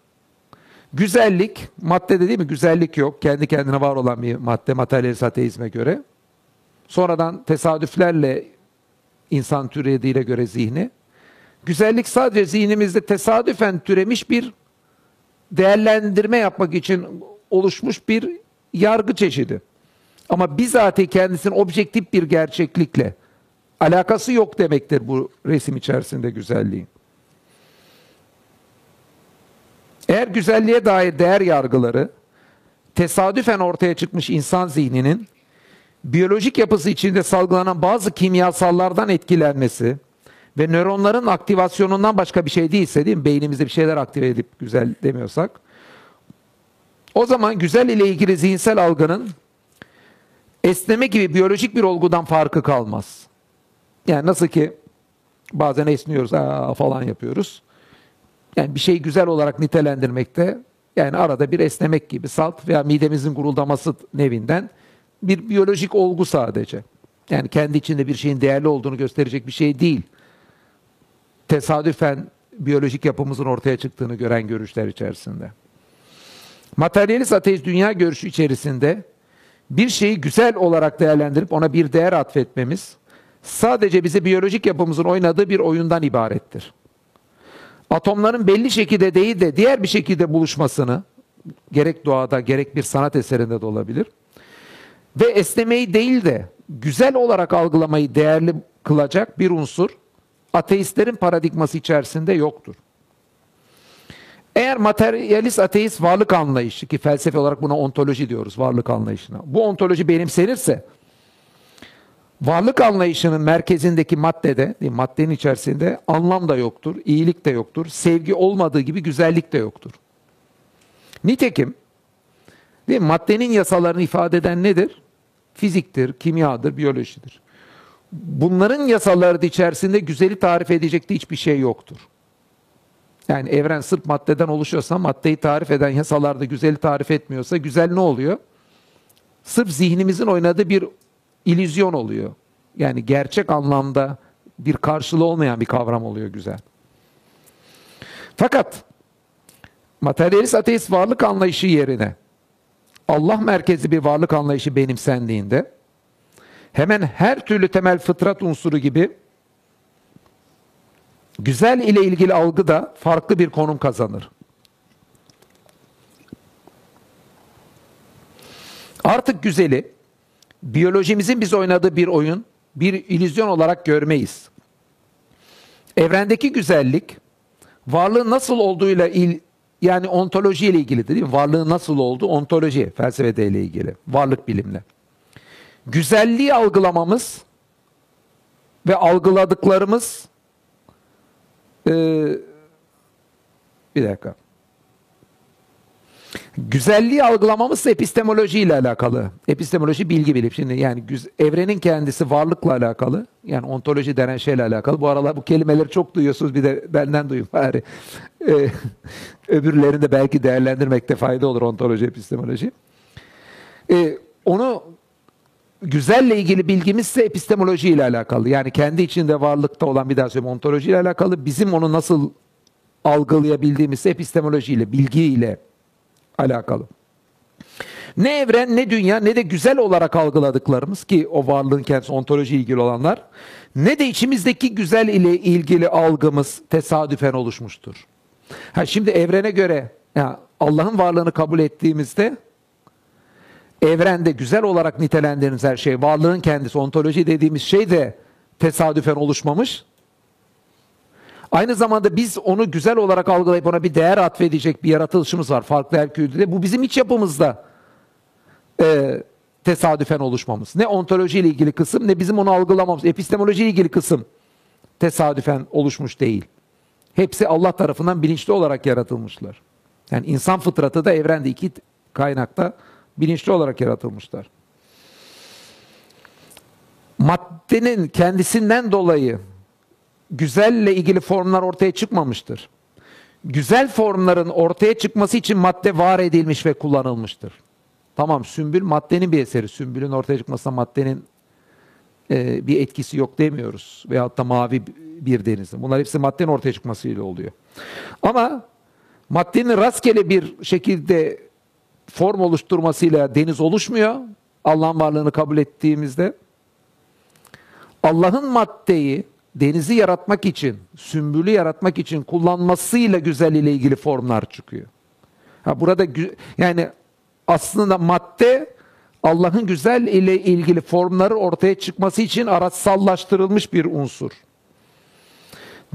A: Güzellik, maddede değil mi? Güzellik yok. Kendi kendine var olan bir madde, materyalist ateizme göre. Sonradan tesadüflerle insan türediğine göre zihni. Güzellik sadece zihnimizde tesadüfen türemiş bir değerlendirme yapmak için oluşmuş bir yargı çeşidi. Ama bizatihi kendisinin objektif bir gerçeklikle alakası yok demektir bu resim içerisinde güzelliğin. Eğer güzelliğe dair değer yargıları tesadüfen ortaya çıkmış insan zihninin biyolojik yapısı içinde salgılanan bazı kimyasallardan etkilenmesi ve nöronların aktivasyonundan başka bir şey değilse değil mi? Beynimizde bir şeyler aktive edip güzel demiyorsak. O zaman güzel ile ilgili zihinsel algının esneme gibi biyolojik bir olgudan farkı kalmaz. Yani nasıl ki bazen esniyoruz aa falan yapıyoruz. Yani bir şey güzel olarak nitelendirmekte yani arada bir esnemek gibi salt veya midemizin guruldaması nevinden bir biyolojik olgu sadece. Yani kendi içinde bir şeyin değerli olduğunu gösterecek bir şey değil. Tesadüfen biyolojik yapımızın ortaya çıktığını gören görüşler içerisinde. Materyalist ateist dünya görüşü içerisinde bir şeyi güzel olarak değerlendirip ona bir değer atfetmemiz sadece bize biyolojik yapımızın oynadığı bir oyundan ibarettir. Atomların belli şekilde değil de diğer bir şekilde buluşmasını gerek doğada gerek bir sanat eserinde de olabilir. Ve esnemeyi değil de güzel olarak algılamayı değerli kılacak bir unsur ateistlerin paradigması içerisinde yoktur. Eğer materyalist ateist varlık anlayışı ki felsefe olarak buna ontoloji diyoruz varlık anlayışına. Bu ontoloji benimsenirse varlık anlayışının merkezindeki maddede, maddenin içerisinde anlam da yoktur, iyilik de yoktur, sevgi olmadığı gibi güzellik de yoktur. Nitekim değil mi, maddenin yasalarını ifade eden nedir? Fiziktir, kimyadır, biyolojidir. Bunların yasaları içerisinde güzeli tarif edecek de hiçbir şey yoktur. Yani evren sırf maddeden oluşuyorsa, maddeyi tarif eden yasalarda güzeli tarif etmiyorsa, güzel ne oluyor? Sırf zihnimizin oynadığı bir ilüzyon oluyor. Yani gerçek anlamda bir karşılığı olmayan bir kavram oluyor güzel. Fakat materyalist ateist varlık anlayışı yerine Allah merkezli bir varlık anlayışı benimsendiğinde hemen her türlü temel fıtrat unsuru gibi güzel ile ilgili algı da farklı bir konum kazanır. Artık güzeli biyolojimizin biz oynadığı bir oyun, bir illüzyon olarak görmeyiz. Evrendeki güzellik varlığın nasıl olduğuyla il, yani ontoloji ile ilgili değil mi? Varlığın nasıl olduğu ontoloji felsefede ile ilgili. Varlık bilimle. Güzelliği algılamamız ve algıladıklarımız ee, bir dakika. Güzelliği algılamamız epistemoloji ile alakalı. Epistemoloji bilgi bilip şimdi yani evrenin kendisi varlıkla alakalı. Yani ontoloji denen şeyle alakalı. Bu aralar bu kelimeleri çok duyuyorsunuz bir de benden duyun bari. Ee, öbürlerini de belki değerlendirmekte fayda olur ontoloji, epistemoloji. Ee, onu güzelle ilgili bilgimiz ise epistemoloji ile alakalı. Yani kendi içinde varlıkta olan bir daha söyleyeyim ontoloji ile alakalı. Bizim onu nasıl algılayabildiğimiz ise epistemoloji ile, bilgi ile alakalı. Ne evren, ne dünya, ne de güzel olarak algıladıklarımız ki o varlığın kendisi ontoloji ilgili olanlar, ne de içimizdeki güzel ile ilgili algımız tesadüfen oluşmuştur. Ha şimdi evrene göre yani Allah'ın varlığını kabul ettiğimizde evrende güzel olarak nitelendirdiğimiz her şey, varlığın kendisi, ontoloji dediğimiz şey de tesadüfen oluşmamış. Aynı zamanda biz onu güzel olarak algılayıp ona bir değer atfedecek bir yaratılışımız var farklı Herkül'de. Bu bizim iç yapımızda e, tesadüfen oluşmamız. Ne ontoloji ile ilgili kısım ne bizim onu algılamamız. Epistemoloji ile ilgili kısım tesadüfen oluşmuş değil. Hepsi Allah tarafından bilinçli olarak yaratılmışlar. Yani insan fıtratı da evrende iki kaynakta bilinçli olarak yaratılmışlar. Maddenin kendisinden dolayı güzelle ilgili formlar ortaya çıkmamıştır. Güzel formların ortaya çıkması için madde var edilmiş ve kullanılmıştır. Tamam sümbül maddenin bir eseri. Sümbülün ortaya çıkmasına maddenin e, bir etkisi yok demiyoruz. Veyahut da mavi bir denizin. Bunlar hepsi maddenin ortaya çıkmasıyla oluyor. Ama maddenin rastgele bir şekilde form oluşturmasıyla deniz oluşmuyor. Allah'ın varlığını kabul ettiğimizde. Allah'ın maddeyi denizi yaratmak için, sümbülü yaratmak için kullanmasıyla güzel ile ilgili formlar çıkıyor. Ha burada yani aslında madde Allah'ın güzel ile ilgili formları ortaya çıkması için araçsallaştırılmış bir unsur.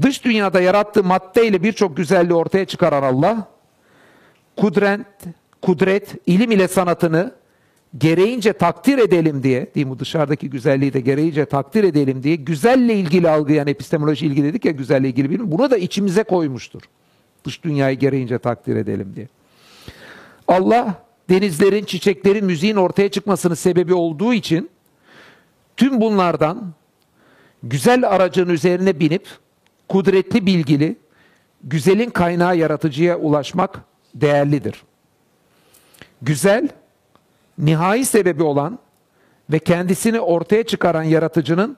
A: Dış dünyada yarattığı madde ile birçok güzelliği ortaya çıkaran Allah, kudret, kudret, ilim ile sanatını gereğince takdir edelim diye, değil mi dışarıdaki güzelliği de gereğince takdir edelim diye güzelle ilgili algı yani epistemoloji ilgili dedik ya güzelle ilgili bilim bunu da içimize koymuştur. Dış dünyayı gereğince takdir edelim diye. Allah denizlerin, çiçeklerin, müziğin ortaya çıkmasının sebebi olduğu için tüm bunlardan güzel aracın üzerine binip kudretli bilgili, güzelin kaynağı yaratıcıya ulaşmak değerlidir. Güzel, nihai sebebi olan ve kendisini ortaya çıkaran yaratıcının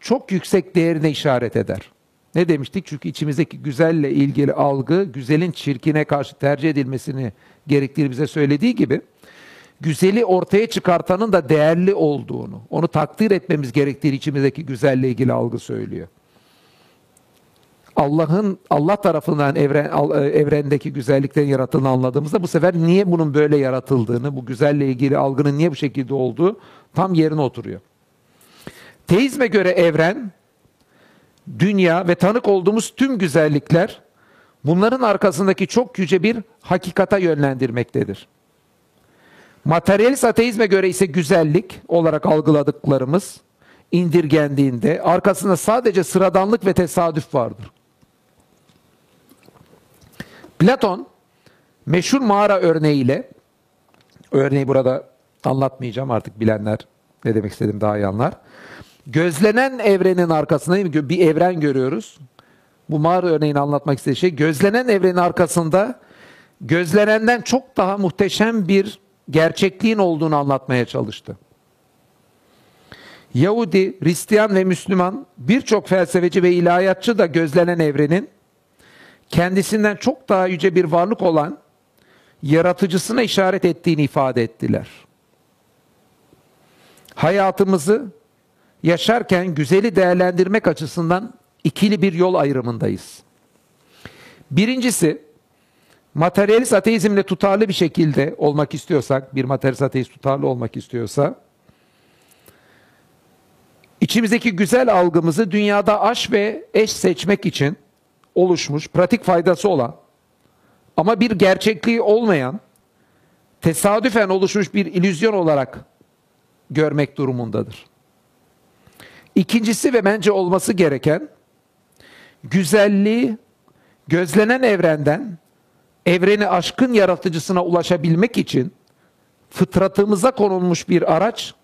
A: çok yüksek değerine işaret eder. Ne demiştik? Çünkü içimizdeki güzelle ilgili algı, güzelin çirkine karşı tercih edilmesini gerektiğini bize söylediği gibi, güzeli ortaya çıkartanın da değerli olduğunu, onu takdir etmemiz gerektiğini içimizdeki güzelle ilgili algı söylüyor. Allah'ın Allah tarafından evren e, evrendeki güzelliklerin yaratıldığını anladığımızda bu sefer niye bunun böyle yaratıldığını, bu güzelle ilgili algının niye bu şekilde olduğu tam yerine oturuyor. Teizme göre evren, dünya ve tanık olduğumuz tüm güzellikler bunların arkasındaki çok yüce bir hakikata yönlendirmektedir. Materyalist ateizme göre ise güzellik olarak algıladıklarımız indirgendiğinde arkasında sadece sıradanlık ve tesadüf vardır. Platon meşhur mağara örneğiyle örneği burada anlatmayacağım artık bilenler ne demek istedim daha iyi anlar. Gözlenen evrenin arkasında bir evren görüyoruz. Bu mağara örneğini anlatmak istediği şey gözlenen evrenin arkasında gözlenenden çok daha muhteşem bir gerçekliğin olduğunu anlatmaya çalıştı. Yahudi, Hristiyan ve Müslüman birçok felsefeci ve ilahiyatçı da gözlenen evrenin kendisinden çok daha yüce bir varlık olan yaratıcısına işaret ettiğini ifade ettiler. Hayatımızı yaşarken güzeli değerlendirmek açısından ikili bir yol ayrımındayız. Birincisi, materyalist ateizmle tutarlı bir şekilde olmak istiyorsak, bir materyalist ateist tutarlı olmak istiyorsa, içimizdeki güzel algımızı dünyada aş ve eş seçmek için oluşmuş, pratik faydası olan ama bir gerçekliği olmayan, tesadüfen oluşmuş bir ilüzyon olarak görmek durumundadır. İkincisi ve bence olması gereken güzelliği gözlenen evrenden evreni aşkın yaratıcısına ulaşabilmek için fıtratımıza konulmuş bir araç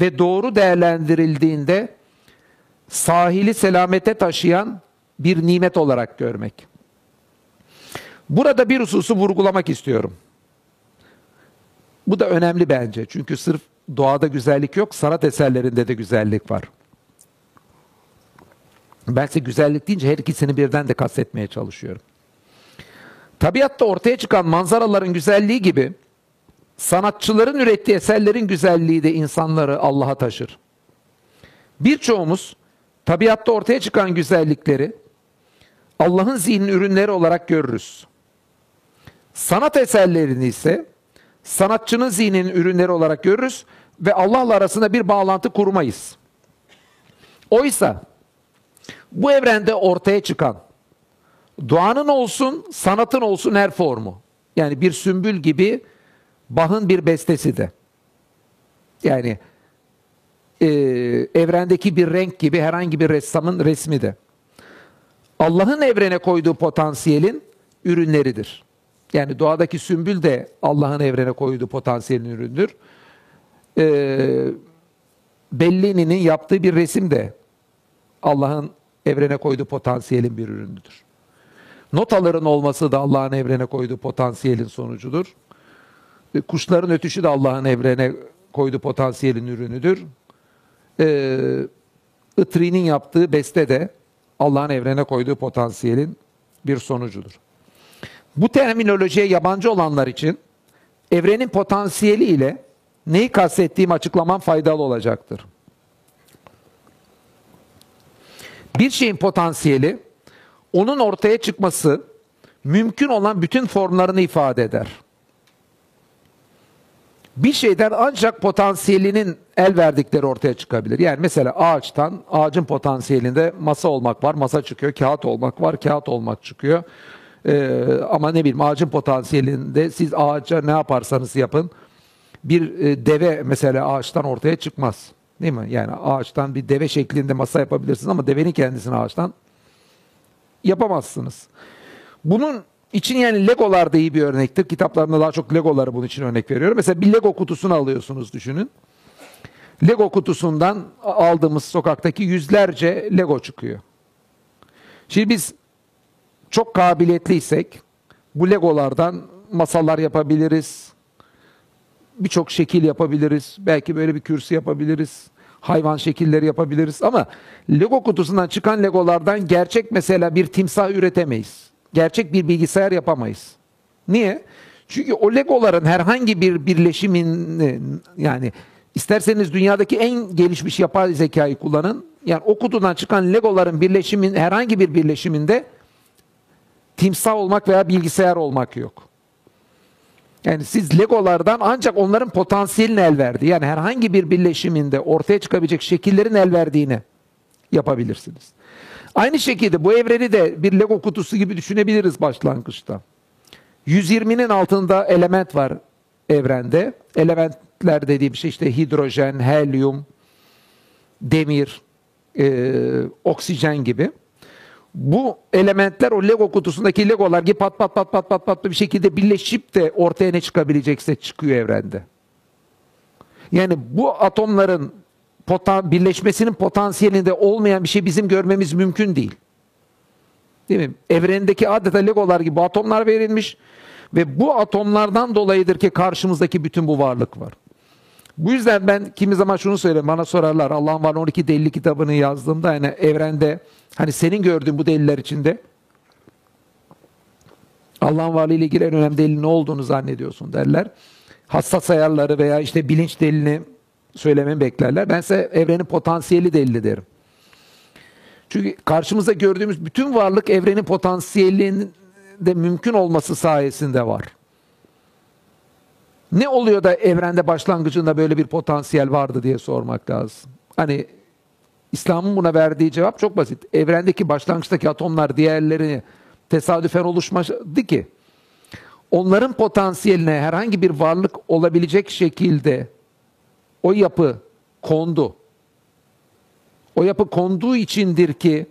A: ve doğru değerlendirildiğinde sahili selamete taşıyan bir nimet olarak görmek. Burada bir hususu vurgulamak istiyorum. Bu da önemli bence. Çünkü sırf doğada güzellik yok, sanat eserlerinde de güzellik var. Ben size güzellik deyince her ikisini birden de kastetmeye çalışıyorum. Tabiatta ortaya çıkan manzaraların güzelliği gibi sanatçıların ürettiği eserlerin güzelliği de insanları Allah'a taşır. Birçoğumuz tabiatta ortaya çıkan güzellikleri Allah'ın zihnin ürünleri olarak görürüz. Sanat eserlerini ise sanatçının zihninin ürünleri olarak görürüz ve Allah'la arasında bir bağlantı kurmayız. Oysa bu evrende ortaya çıkan doğanın olsun, sanatın olsun her formu. Yani bir sümbül gibi Bach'ın bir bestesi de. Yani e, evrendeki bir renk gibi herhangi bir ressamın resmi de. Allah'ın evrene koyduğu potansiyelin ürünleridir. Yani doğadaki sümbül de Allah'ın evrene koyduğu potansiyelin üründür. Ee, Bellini'nin yaptığı bir resim de Allah'ın evrene koyduğu potansiyelin bir ürünüdür. Notaların olması da Allah'ın evrene koyduğu potansiyelin sonucudur. Ee, kuşların ötüşü de Allah'ın evrene koyduğu potansiyelin ürünüdür. Ee, yaptığı beste de Allah'ın evrene koyduğu potansiyelin bir sonucudur. Bu terminolojiye yabancı olanlar için evrenin potansiyeli ile neyi kastettiğim açıklamam faydalı olacaktır. Bir şeyin potansiyeli onun ortaya çıkması mümkün olan bütün formlarını ifade eder. Bir şeyden ancak potansiyelinin el verdikleri ortaya çıkabilir. Yani mesela ağaçtan, ağacın potansiyelinde masa olmak var, masa çıkıyor. Kağıt olmak var, kağıt olmak çıkıyor. Ee, ama ne bileyim ağacın potansiyelinde siz ağaca ne yaparsanız yapın bir e, deve mesela ağaçtan ortaya çıkmaz. Değil mi? Yani ağaçtan bir deve şeklinde masa yapabilirsiniz ama devenin kendisini ağaçtan yapamazsınız. Bunun için yani Legolar da iyi bir örnektir. Kitaplarımda daha çok Legoları bunun için örnek veriyorum. Mesela bir Lego kutusunu alıyorsunuz düşünün. Lego kutusundan aldığımız sokaktaki yüzlerce Lego çıkıyor. Şimdi biz çok kabiliyetliysek bu Legolardan masalar yapabiliriz. birçok şekil yapabiliriz. Belki böyle bir kürsü yapabiliriz. Hayvan şekilleri yapabiliriz ama Lego kutusundan çıkan Legolardan gerçek mesela bir timsah üretemeyiz. Gerçek bir bilgisayar yapamayız. Niye? Çünkü o Legoların herhangi bir birleşimini yani isterseniz dünyadaki en gelişmiş yapay zekayı kullanın. Yani o kutudan çıkan Legoların birleşimin herhangi bir birleşiminde timsah olmak veya bilgisayar olmak yok. Yani siz Legolardan ancak onların potansiyelini el verdi. Yani herhangi bir birleşiminde ortaya çıkabilecek şekillerin el verdiğini yapabilirsiniz. Aynı şekilde bu evreni de bir Lego kutusu gibi düşünebiliriz başlangıçta. 120'nin altında element var evrende. Elementler dediğim şey işte hidrojen, helyum, demir, e, oksijen gibi. Bu elementler o Lego kutusundaki Legolar gibi pat pat pat pat pat pat bir şekilde birleşip de ortaya ne çıkabilecekse çıkıyor evrende. Yani bu atomların potan, birleşmesinin potansiyelinde olmayan bir şey bizim görmemiz mümkün değil. Değil mi? Evrendeki adeta Legolar gibi atomlar verilmiş ve bu atomlardan dolayıdır ki karşımızdaki bütün bu varlık var. Bu yüzden ben kimi zaman şunu söylerim bana sorarlar Allah'ın var 12 delili kitabını yazdığımda yani evrende hani senin gördüğün bu deliller içinde Allah'ın varlığı ile ilgili en önemli delil ne olduğunu zannediyorsun derler. Hassas ayarları veya işte bilinç delilini söylememi beklerler. Ben ise evrenin potansiyeli delili derim. Çünkü karşımızda gördüğümüz bütün varlık evrenin potansiyelinin de mümkün olması sayesinde var. Ne oluyor da evrende başlangıcında böyle bir potansiyel vardı diye sormak lazım. Hani İslam'ın buna verdiği cevap çok basit. Evrendeki başlangıçtaki atomlar diğerlerini tesadüfen oluşmadı ki. Onların potansiyeline herhangi bir varlık olabilecek şekilde o yapı kondu. O yapı konduğu içindir ki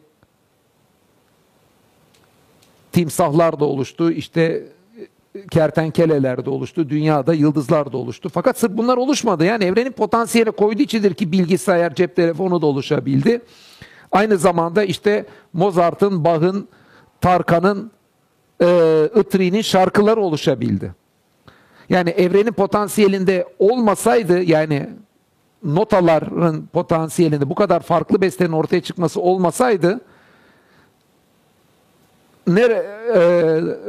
A: timsahlar da oluştu, işte kertenkeleler de oluştu, dünyada yıldızlar da oluştu. Fakat sırf bunlar oluşmadı. Yani evrenin potansiyeli koyduğu içindir ki bilgisayar, cep telefonu da oluşabildi. Aynı zamanda işte Mozart'ın, Bach'ın, Tarkan'ın, e, Itri'nin şarkıları oluşabildi. Yani evrenin potansiyelinde olmasaydı yani notaların potansiyelinde bu kadar farklı bestenin ortaya çıkması olmasaydı ne e,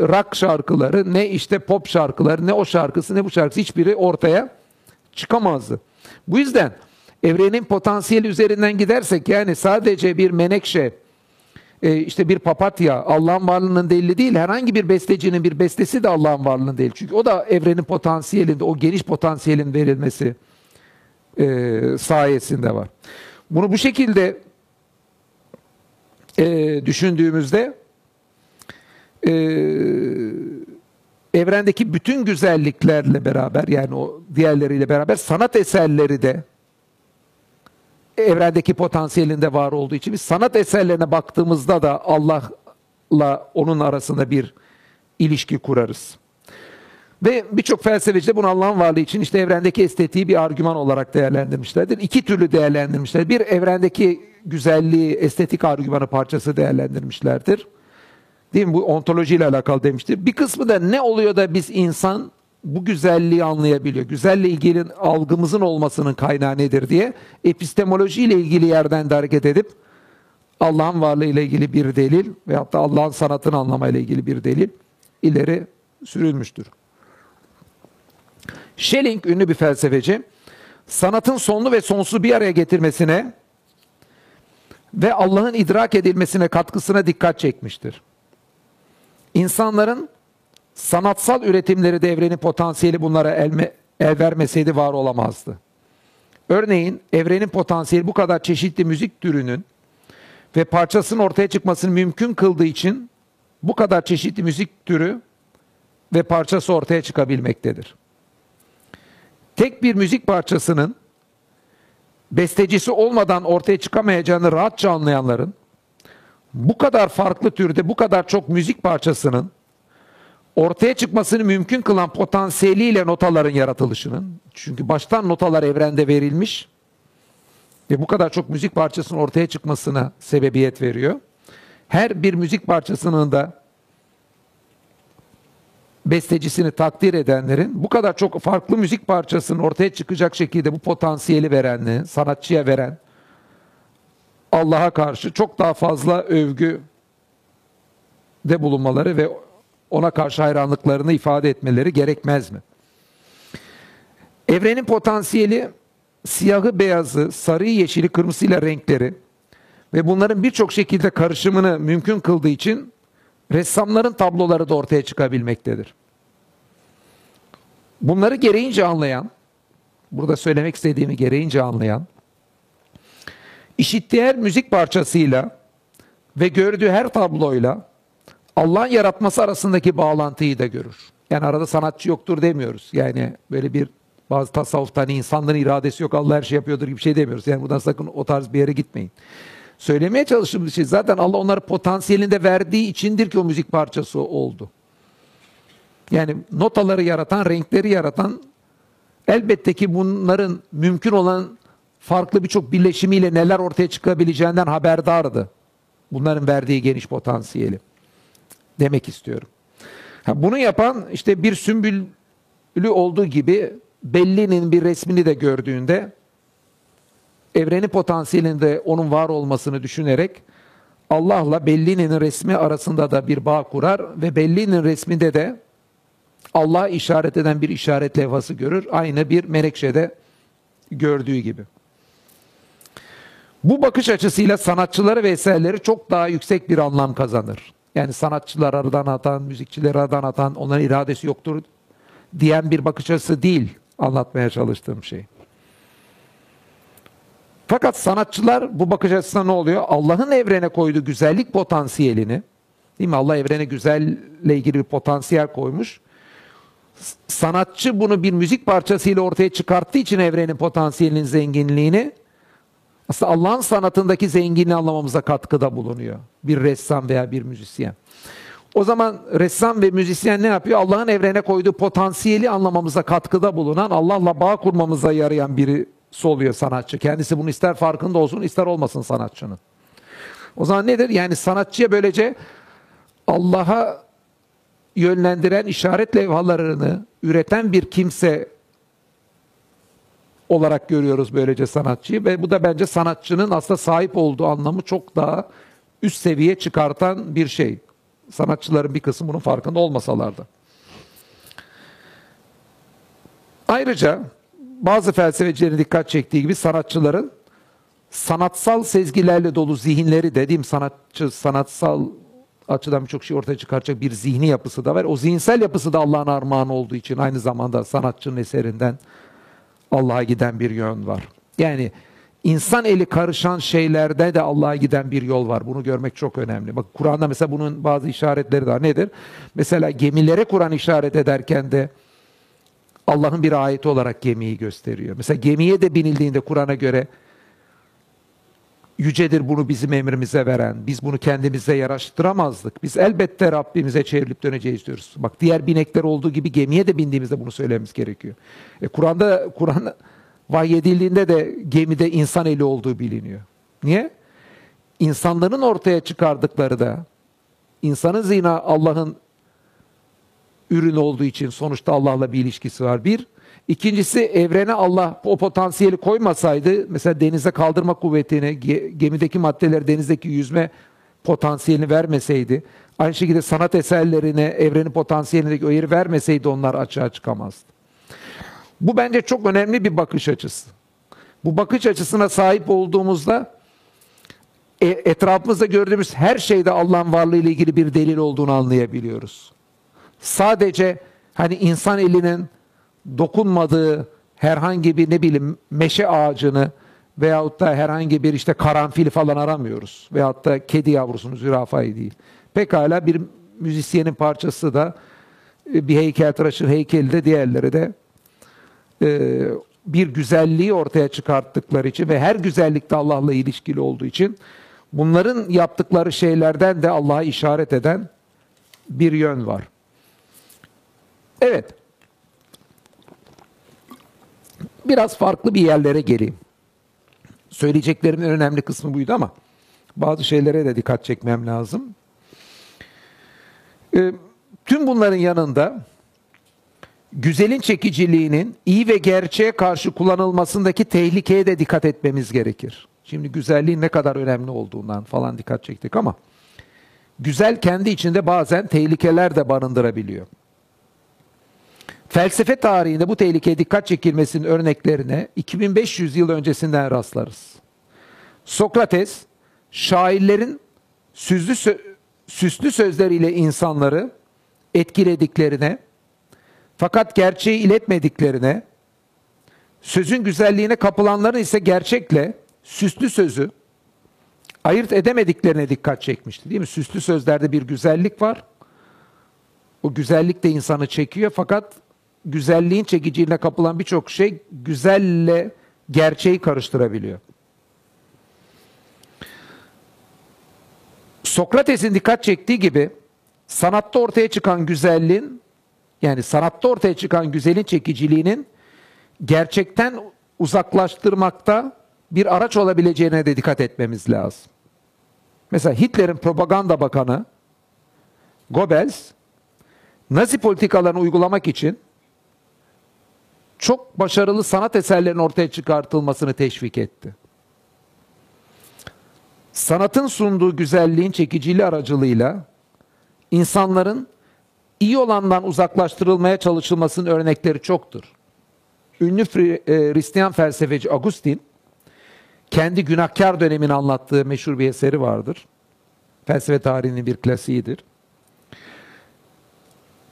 A: rock şarkıları, ne işte pop şarkıları, ne o şarkısı, ne bu şarkısı hiçbiri ortaya çıkamazdı. Bu yüzden evrenin potansiyeli üzerinden gidersek yani sadece bir menekşe, e, işte bir papatya Allah'ın varlığının delili değil, herhangi bir bestecinin bir bestesi de Allah'ın varlığının değil. Çünkü o da evrenin potansiyelinde, o geniş potansiyelin verilmesi e, sayesinde var. Bunu bu şekilde e, düşündüğümüzde e, evrendeki bütün güzelliklerle beraber yani o diğerleriyle beraber sanat eserleri de evrendeki potansiyelinde var olduğu için biz sanat eserlerine baktığımızda da Allah'la onun arasında bir ilişki kurarız. Ve birçok felsefeci de bunu Allah'ın varlığı için işte evrendeki estetiği bir argüman olarak değerlendirmişlerdir. İki türlü değerlendirmişler. Bir evrendeki güzelliği estetik argümanı parçası değerlendirmişlerdir. Değil mi? Bu ontolojiyle alakalı demiştir. Bir kısmı da ne oluyor da biz insan bu güzelliği anlayabiliyor. Güzelle ilgili algımızın olmasının kaynağı nedir diye epistemoloji ile ilgili yerden de hareket edip Allah'ın varlığı ile ilgili bir delil veyahut da Allah'ın sanatını anlamayla ilgili bir delil ileri sürülmüştür. Schelling ünlü bir felsefeci sanatın sonlu ve sonsuz bir araya getirmesine ve Allah'ın idrak edilmesine katkısına dikkat çekmiştir. İnsanların sanatsal üretimleri de evrenin potansiyeli bunlara el, el vermeseydi var olamazdı. Örneğin evrenin potansiyeli bu kadar çeşitli müzik türünün ve parçasının ortaya çıkmasını mümkün kıldığı için bu kadar çeşitli müzik türü ve parçası ortaya çıkabilmektedir. Tek bir müzik parçasının bestecisi olmadan ortaya çıkamayacağını rahatça anlayanların bu kadar farklı türde bu kadar çok müzik parçasının ortaya çıkmasını mümkün kılan potansiyeliyle notaların yaratılışının çünkü baştan notalar evrende verilmiş ve bu kadar çok müzik parçasının ortaya çıkmasına sebebiyet veriyor. Her bir müzik parçasının da bestecisini takdir edenlerin bu kadar çok farklı müzik parçasının ortaya çıkacak şekilde bu potansiyeli verenli, sanatçıya veren Allah'a karşı çok daha fazla övgü de bulunmaları ve ona karşı hayranlıklarını ifade etmeleri gerekmez mi? Evrenin potansiyeli siyahı, beyazı, sarıyı, yeşili, kırmızıyla renkleri ve bunların birçok şekilde karışımını mümkün kıldığı için ressamların tabloları da ortaya çıkabilmektedir. Bunları gereğince anlayan, burada söylemek istediğimi gereğince anlayan, işittiği her müzik parçasıyla ve gördüğü her tabloyla Allah'ın yaratması arasındaki bağlantıyı da görür. Yani arada sanatçı yoktur demiyoruz. Yani böyle bir bazı tasavvufta hani insanların iradesi yok Allah her şey yapıyordur gibi bir şey demiyoruz. Yani buradan sakın o tarz bir yere gitmeyin. Söylemeye çalıştığımız şey zaten Allah onları potansiyelinde verdiği içindir ki o müzik parçası oldu. Yani notaları yaratan, renkleri yaratan elbette ki bunların mümkün olan farklı birçok birleşimiyle neler ortaya çıkabileceğinden haberdardı. Bunların verdiği geniş potansiyeli. Demek istiyorum. Ha, bunu yapan işte bir sümbüllü olduğu gibi Belli'nin bir resmini de gördüğünde evreni potansiyelinde onun var olmasını düşünerek Allah'la Belli'nin resmi arasında da bir bağ kurar ve Belli'nin resminde de Allah'a işaret eden bir işaret levhası görür. Aynı bir menekşede gördüğü gibi. Bu bakış açısıyla sanatçıları ve eserleri çok daha yüksek bir anlam kazanır. Yani sanatçılar aradan atan, müzikçiler aradan atan, onların iradesi yoktur diyen bir bakış açısı değil anlatmaya çalıştığım şey. Fakat sanatçılar bu bakış açısına ne oluyor? Allah'ın evrene koyduğu güzellik potansiyelini, değil mi? Allah evrene güzelle ilgili bir potansiyel koymuş. Sanatçı bunu bir müzik parçasıyla ortaya çıkarttığı için evrenin potansiyelinin zenginliğini aslında Allah'ın sanatındaki zenginliği anlamamıza katkıda bulunuyor. Bir ressam veya bir müzisyen. O zaman ressam ve müzisyen ne yapıyor? Allah'ın evrene koyduğu potansiyeli anlamamıza katkıda bulunan, Allah'la bağ kurmamıza yarayan biri oluyor sanatçı. Kendisi bunu ister farkında olsun, ister olmasın sanatçının. O zaman nedir? Yani sanatçıya böylece Allah'a yönlendiren işaret levhalarını üreten bir kimse olarak görüyoruz böylece sanatçıyı ve bu da bence sanatçının aslında sahip olduğu anlamı çok daha üst seviye çıkartan bir şey. Sanatçıların bir kısmı bunun farkında olmasalar da. Ayrıca bazı felsefecilerin dikkat çektiği gibi sanatçıların sanatsal sezgilerle dolu zihinleri dediğim sanatçı sanatsal açıdan birçok şey ortaya çıkaracak bir zihni yapısı da var. O zihinsel yapısı da Allah'ın armağanı olduğu için aynı zamanda sanatçının eserinden Allah'a giden bir yön var. Yani insan eli karışan şeylerde de Allah'a giden bir yol var. Bunu görmek çok önemli. Bak Kur'an'da mesela bunun bazı işaretleri daha nedir? Mesela gemilere Kur'an işaret ederken de Allah'ın bir ayeti olarak gemiyi gösteriyor. Mesela gemiye de binildiğinde Kur'an'a göre yücedir bunu bizim emrimize veren. Biz bunu kendimize yaraştıramazdık. Biz elbette Rabbimize çevrilip döneceğiz diyoruz. Bak diğer binekler olduğu gibi gemiye de bindiğimizde bunu söylememiz gerekiyor. E, Kur'an'da Kur'an vahyedildiğinde de gemide insan eli olduğu biliniyor. Niye? İnsanların ortaya çıkardıkları da insanın zina Allah'ın ürün olduğu için sonuçta Allah'la bir ilişkisi var. Bir. İkincisi evrene Allah o potansiyeli koymasaydı mesela denize kaldırma kuvvetini, gemideki maddeleri denizdeki yüzme potansiyelini vermeseydi, aynı şekilde sanat eserlerine evrenin potansiyelindeki o yeri vermeseydi onlar açığa çıkamazdı. Bu bence çok önemli bir bakış açısı. Bu bakış açısına sahip olduğumuzda e, etrafımızda gördüğümüz her şeyde Allah'ın varlığı ile ilgili bir delil olduğunu anlayabiliyoruz. Sadece hani insan elinin dokunmadığı herhangi bir ne bileyim meşe ağacını veyahut da herhangi bir işte karanfil falan aramıyoruz. Veyahut da kedi yavrusunu, zürafayı değil. Pekala bir müzisyenin parçası da e, bir heykeltıraşın heykeli de diğerleri de e, bir güzelliği ortaya çıkarttıkları için ve her güzellikte Allah'la ilişkili olduğu için bunların yaptıkları şeylerden de Allah'a işaret eden bir yön var. Evet. Biraz farklı bir yerlere geleyim. Söyleyeceklerimin önemli kısmı buydu ama bazı şeylere de dikkat çekmem lazım. Ee, Tüm bunların yanında güzelin çekiciliğinin iyi ve gerçeğe karşı kullanılmasındaki tehlikeye de dikkat etmemiz gerekir. Şimdi güzelliğin ne kadar önemli olduğundan falan dikkat çektik ama güzel kendi içinde bazen tehlikeler de barındırabiliyor. Felsefe tarihinde bu tehlikeye dikkat çekilmesinin örneklerine 2500 yıl öncesinden rastlarız. Sokrates, şairlerin süslü, sö süslü sözleriyle insanları etkilediklerine, fakat gerçeği iletmediklerine, sözün güzelliğine kapılanların ise gerçekle süslü sözü ayırt edemediklerine dikkat çekmişti. Değil mi? Süslü sözlerde bir güzellik var. O güzellik de insanı çekiyor fakat güzelliğin çekiciliğine kapılan birçok şey güzelle gerçeği karıştırabiliyor. Sokrates'in dikkat çektiği gibi sanatta ortaya çıkan güzelliğin yani sanatta ortaya çıkan güzelin çekiciliğinin gerçekten uzaklaştırmakta bir araç olabileceğine de dikkat etmemiz lazım. Mesela Hitler'in propaganda bakanı Goebbels Nazi politikalarını uygulamak için çok başarılı sanat eserlerinin ortaya çıkartılmasını teşvik etti. Sanatın sunduğu güzelliğin çekiciliği aracılığıyla insanların iyi olandan uzaklaştırılmaya çalışılmasının örnekleri çoktur. Ünlü e, Hristiyan felsefeci Agustin kendi günahkar dönemini anlattığı meşhur bir eseri vardır. Felsefe tarihinin bir klasiğidir.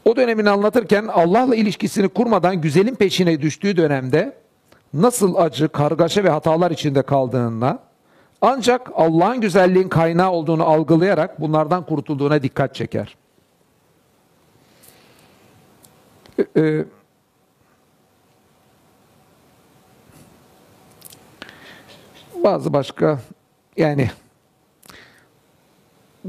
A: O dönemini anlatırken Allah'la ilişkisini kurmadan güzelin peşine düştüğü dönemde nasıl acı, kargaşa ve hatalar içinde kaldığına ancak Allah'ın güzelliğin kaynağı olduğunu algılayarak bunlardan kurtulduğuna dikkat çeker. Ee, bazı başka yani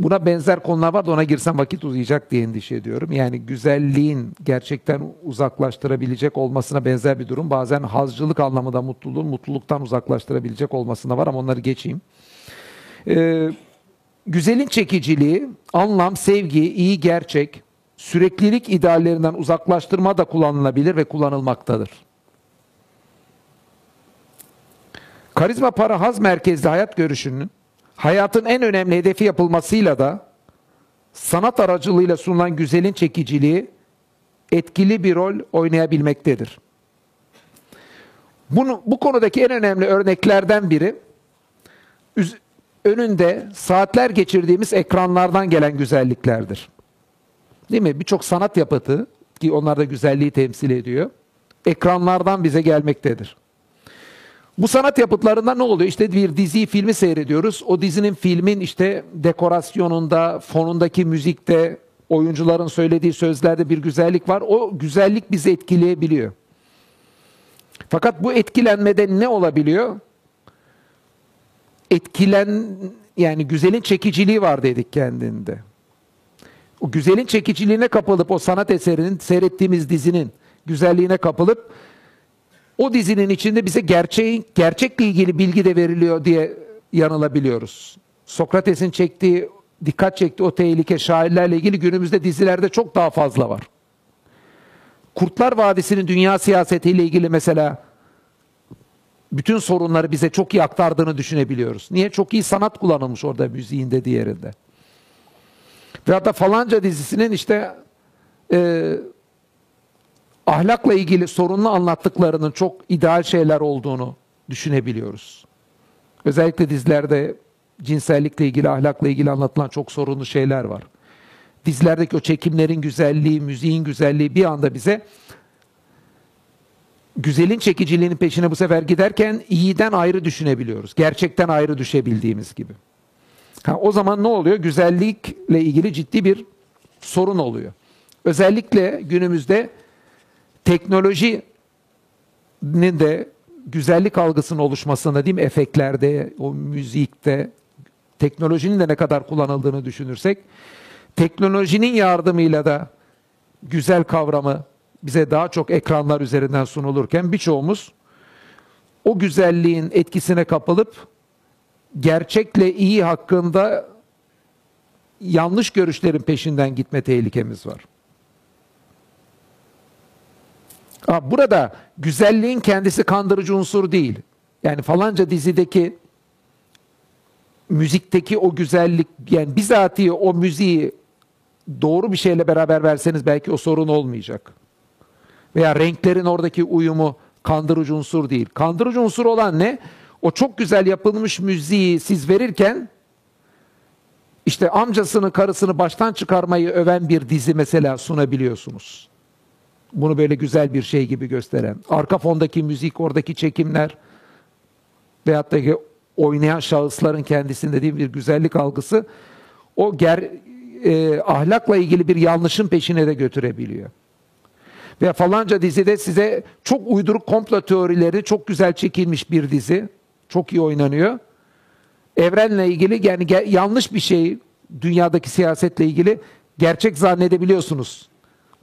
A: buna benzer konular var da ona girsem vakit uzayacak diye endişe ediyorum. Yani güzelliğin gerçekten uzaklaştırabilecek olmasına benzer bir durum. Bazen hazcılık anlamında mutluluğun mutluluktan uzaklaştırabilecek olmasına var ama onları geçeyim. Ee, güzelin çekiciliği, anlam, sevgi, iyi gerçek, süreklilik ideallerinden uzaklaştırma da kullanılabilir ve kullanılmaktadır. Karizma para haz merkezli hayat görüşünün hayatın en önemli hedefi yapılmasıyla da sanat aracılığıyla sunulan güzelin çekiciliği etkili bir rol oynayabilmektedir. Bunu, bu konudaki en önemli örneklerden biri önünde saatler geçirdiğimiz ekranlardan gelen güzelliklerdir. Değil mi? Birçok sanat yapıtı ki onlar da güzelliği temsil ediyor. Ekranlardan bize gelmektedir. Bu sanat yapıtlarında ne oluyor? İşte bir dizi, filmi seyrediyoruz. O dizinin, filmin işte dekorasyonunda, fonundaki müzikte, oyuncuların söylediği sözlerde bir güzellik var. O güzellik bizi etkileyebiliyor. Fakat bu etkilenmede ne olabiliyor? Etkilen yani güzelin çekiciliği var dedik kendinde. O güzelin çekiciliğine kapılıp o sanat eserinin seyrettiğimiz dizinin güzelliğine kapılıp o dizinin içinde bize gerçeğin gerçekle ilgili bilgi de veriliyor diye yanılabiliyoruz. Sokrates'in çektiği, dikkat çektiği o tehlike şairlerle ilgili günümüzde dizilerde çok daha fazla var. Kurtlar Vadisi'nin dünya siyasetiyle ilgili mesela bütün sorunları bize çok iyi aktardığını düşünebiliyoruz. Niye? Çok iyi sanat kullanılmış orada müziğinde diğerinde. Ve hatta falanca dizisinin işte e, ahlakla ilgili sorunlu anlattıklarının çok ideal şeyler olduğunu düşünebiliyoruz. Özellikle dizilerde cinsellikle ilgili, ahlakla ilgili anlatılan çok sorunlu şeyler var. Dizilerdeki o çekimlerin güzelliği, müziğin güzelliği bir anda bize güzelin çekiciliğinin peşine bu sefer giderken iyiden ayrı düşünebiliyoruz. Gerçekten ayrı düşebildiğimiz gibi. Ha, o zaman ne oluyor? Güzellikle ilgili ciddi bir sorun oluyor. Özellikle günümüzde teknolojinin de güzellik algısının oluşmasında değil mi? Efeklerde, o müzikte, teknolojinin de ne kadar kullanıldığını düşünürsek, teknolojinin yardımıyla da güzel kavramı bize daha çok ekranlar üzerinden sunulurken birçoğumuz o güzelliğin etkisine kapılıp gerçekle iyi hakkında yanlış görüşlerin peşinden gitme tehlikemiz var. Ha, burada güzelliğin kendisi kandırıcı unsur değil. Yani falanca dizideki müzikteki o güzellik yani bizatihi o müziği doğru bir şeyle beraber verseniz belki o sorun olmayacak. Veya renklerin oradaki uyumu kandırıcı unsur değil. Kandırıcı unsur olan ne? O çok güzel yapılmış müziği siz verirken işte amcasını karısını baştan çıkarmayı öven bir dizi mesela sunabiliyorsunuz. Bunu böyle güzel bir şey gibi gösteren. Arka fondaki müzik, oradaki çekimler veyahut da oynayan şahısların kendisinde değil bir güzellik algısı o ger, e, ahlakla ilgili bir yanlışın peşine de götürebiliyor. Ve falanca dizide size çok uyduruk komplo teorileri, çok güzel çekilmiş bir dizi. Çok iyi oynanıyor. Evrenle ilgili yani yanlış bir şey dünyadaki siyasetle ilgili gerçek zannedebiliyorsunuz.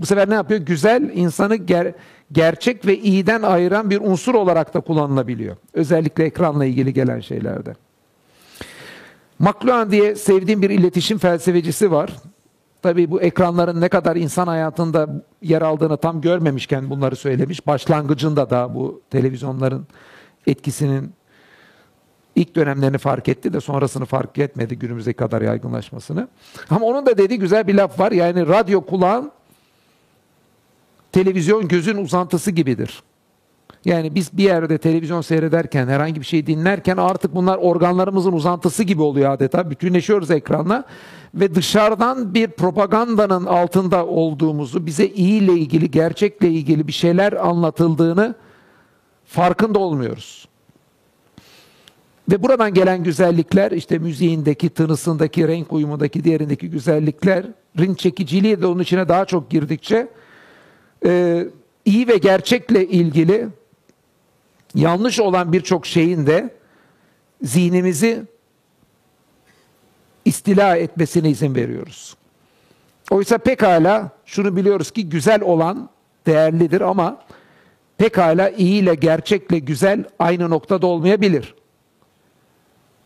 A: Bu sefer ne yapıyor? Güzel insanı ger gerçek ve iyiden ayıran bir unsur olarak da kullanılabiliyor. Özellikle ekranla ilgili gelen şeylerde. McLuhan diye sevdiğim bir iletişim felsefecisi var. Tabii bu ekranların ne kadar insan hayatında yer aldığını tam görmemişken bunları söylemiş. Başlangıcında da bu televizyonların etkisinin ilk dönemlerini fark etti de sonrasını fark etmedi günümüze kadar yaygınlaşmasını. Ama onun da dediği güzel bir laf var. Yani radyo kulağın televizyon gözün uzantısı gibidir. Yani biz bir yerde televizyon seyrederken, herhangi bir şey dinlerken artık bunlar organlarımızın uzantısı gibi oluyor adeta. Bütünleşiyoruz ekranla ve dışarıdan bir propagandanın altında olduğumuzu, bize iyiyle ilgili, gerçekle ilgili bir şeyler anlatıldığını farkında olmuyoruz. Ve buradan gelen güzellikler işte müziğindeki, tınısındaki, renk uyumundaki, diğerindeki güzelliklerin çekiciliği de onun içine daha çok girdikçe e, iyi ve gerçekle ilgili yanlış olan birçok şeyin de zihnimizi istila etmesine izin veriyoruz. Oysa pekala şunu biliyoruz ki güzel olan değerlidir ama pekala iyi ile gerçekle güzel aynı noktada olmayabilir.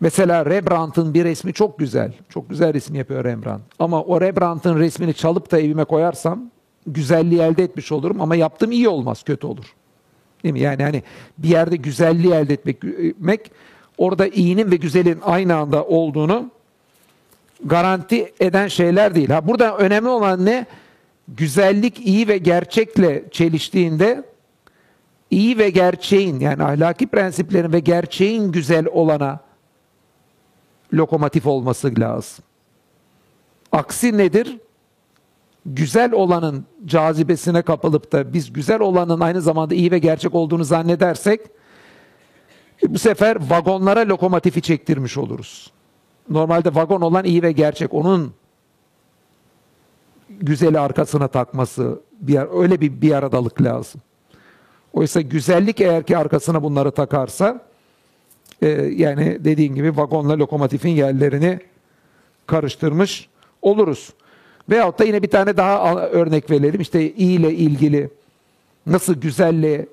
A: Mesela Rembrandt'ın bir resmi çok güzel. Çok güzel resim yapıyor Rembrandt. Ama o Rembrandt'ın resmini çalıp da evime koyarsam güzelliği elde etmiş olurum ama yaptığım iyi olmaz, kötü olur. Değil mi? Yani hani bir yerde güzelliği elde etmek, orada iyinin ve güzelin aynı anda olduğunu garanti eden şeyler değil. Ha burada önemli olan ne? Güzellik iyi ve gerçekle çeliştiğinde iyi ve gerçeğin yani ahlaki prensiplerin ve gerçeğin güzel olana lokomotif olması lazım. Aksi nedir? Güzel olanın cazibesine kapılıp da biz güzel olanın aynı zamanda iyi ve gerçek olduğunu zannedersek bu sefer vagonlara lokomotifi çektirmiş oluruz. Normalde vagon olan iyi ve gerçek. Onun güzeli arkasına takması, bir, öyle bir bir aradalık lazım. Oysa güzellik eğer ki arkasına bunları takarsa e, yani dediğin gibi vagonla lokomotifin yerlerini karıştırmış oluruz. Veyahut da yine bir tane daha örnek verelim. İşte iyi ile ilgili nasıl güzelle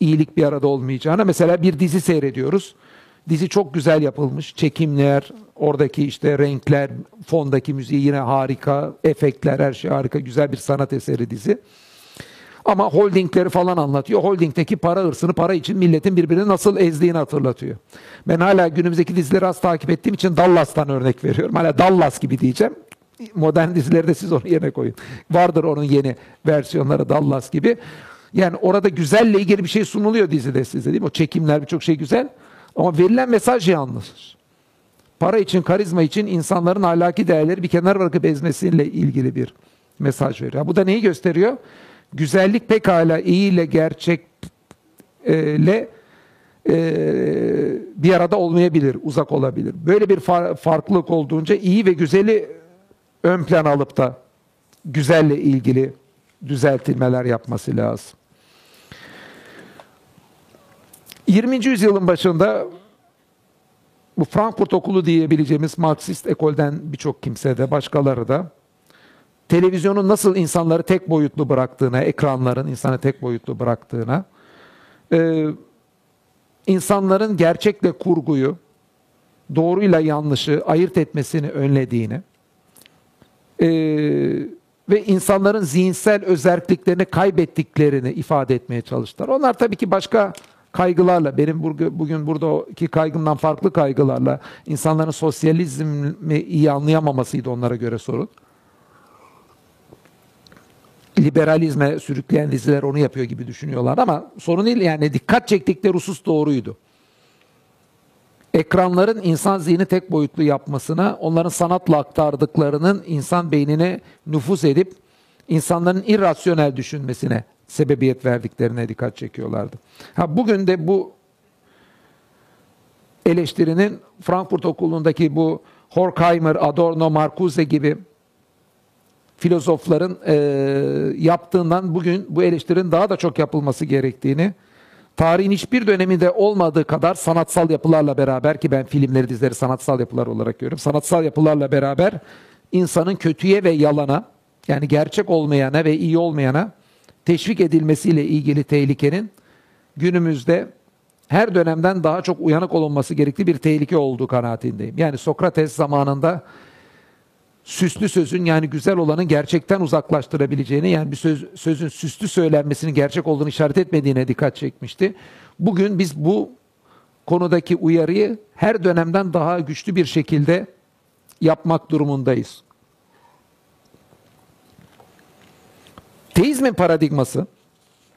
A: iyilik bir arada olmayacağına. Mesela bir dizi seyrediyoruz. Dizi çok güzel yapılmış. Çekimler, oradaki işte renkler, fondaki müziği yine harika, efektler her şey harika. Güzel bir sanat eseri dizi. Ama holdingleri falan anlatıyor. Holdingdeki para hırsını, para için milletin birbirini nasıl ezdiğini hatırlatıyor. Ben hala günümüzdeki dizileri az takip ettiğim için Dallas'tan örnek veriyorum. Hala Dallas gibi diyeceğim. Modern dizilerde siz onu yerine koyun. Vardır onun yeni versiyonları Dallas gibi. Yani orada güzelle ilgili bir şey sunuluyor dizide size değil mi? O çekimler birçok şey güzel. Ama verilen mesaj yanlış. Para için, karizma için insanların ahlaki değerleri bir kenar bırakıp ezmesiyle ilgili bir mesaj veriyor. Bu da neyi gösteriyor? Güzellik pekala iyi ile gerçekle e, bir arada olmayabilir, uzak olabilir. Böyle bir far, farklılık olduğunca iyi ve güzeli ön plan alıp da güzelle ilgili düzeltilmeler yapması lazım. 20. yüzyılın başında bu Frankfurt okulu diyebileceğimiz Marksist ekolden birçok kimse de başkaları da televizyonun nasıl insanları tek boyutlu bıraktığına, ekranların insanı tek boyutlu bıraktığına, e, insanların gerçekle kurguyu, doğruyla yanlışı ayırt etmesini önlediğini, e, ve insanların zihinsel özelliklerini kaybettiklerini ifade etmeye çalıştılar. Onlar tabii ki başka kaygılarla, benim bugün buradaki kaygımdan farklı kaygılarla insanların sosyalizmi iyi anlayamamasıydı onlara göre sorun. Liberalizme sürükleyen diziler onu yapıyor gibi düşünüyorlar ama sorun değil yani dikkat çektikleri husus doğruydu. Ekranların insan zihni tek boyutlu yapmasına, onların sanatla aktardıklarının insan beynine nüfus edip insanların irrasyonel düşünmesine sebebiyet verdiklerine dikkat çekiyorlardı. Ha bugün de bu eleştirinin Frankfurt Okulu'ndaki bu Horkheimer, Adorno, Marcuse gibi filozofların e, yaptığından bugün bu eleştirinin daha da çok yapılması gerektiğini, tarihin hiçbir döneminde olmadığı kadar sanatsal yapılarla beraber ki ben filmleri, dizileri sanatsal yapılar olarak görüyorum. Sanatsal yapılarla beraber insanın kötüye ve yalana yani gerçek olmayana ve iyi olmayana teşvik edilmesiyle ilgili tehlikenin günümüzde her dönemden daha çok uyanık olunması gerektiği bir tehlike olduğu kanaatindeyim. Yani Sokrates zamanında süslü sözün yani güzel olanın gerçekten uzaklaştırabileceğini yani bir söz, sözün süslü söylenmesinin gerçek olduğunu işaret etmediğine dikkat çekmişti. Bugün biz bu konudaki uyarıyı her dönemden daha güçlü bir şekilde yapmak durumundayız. Teizmin paradigması,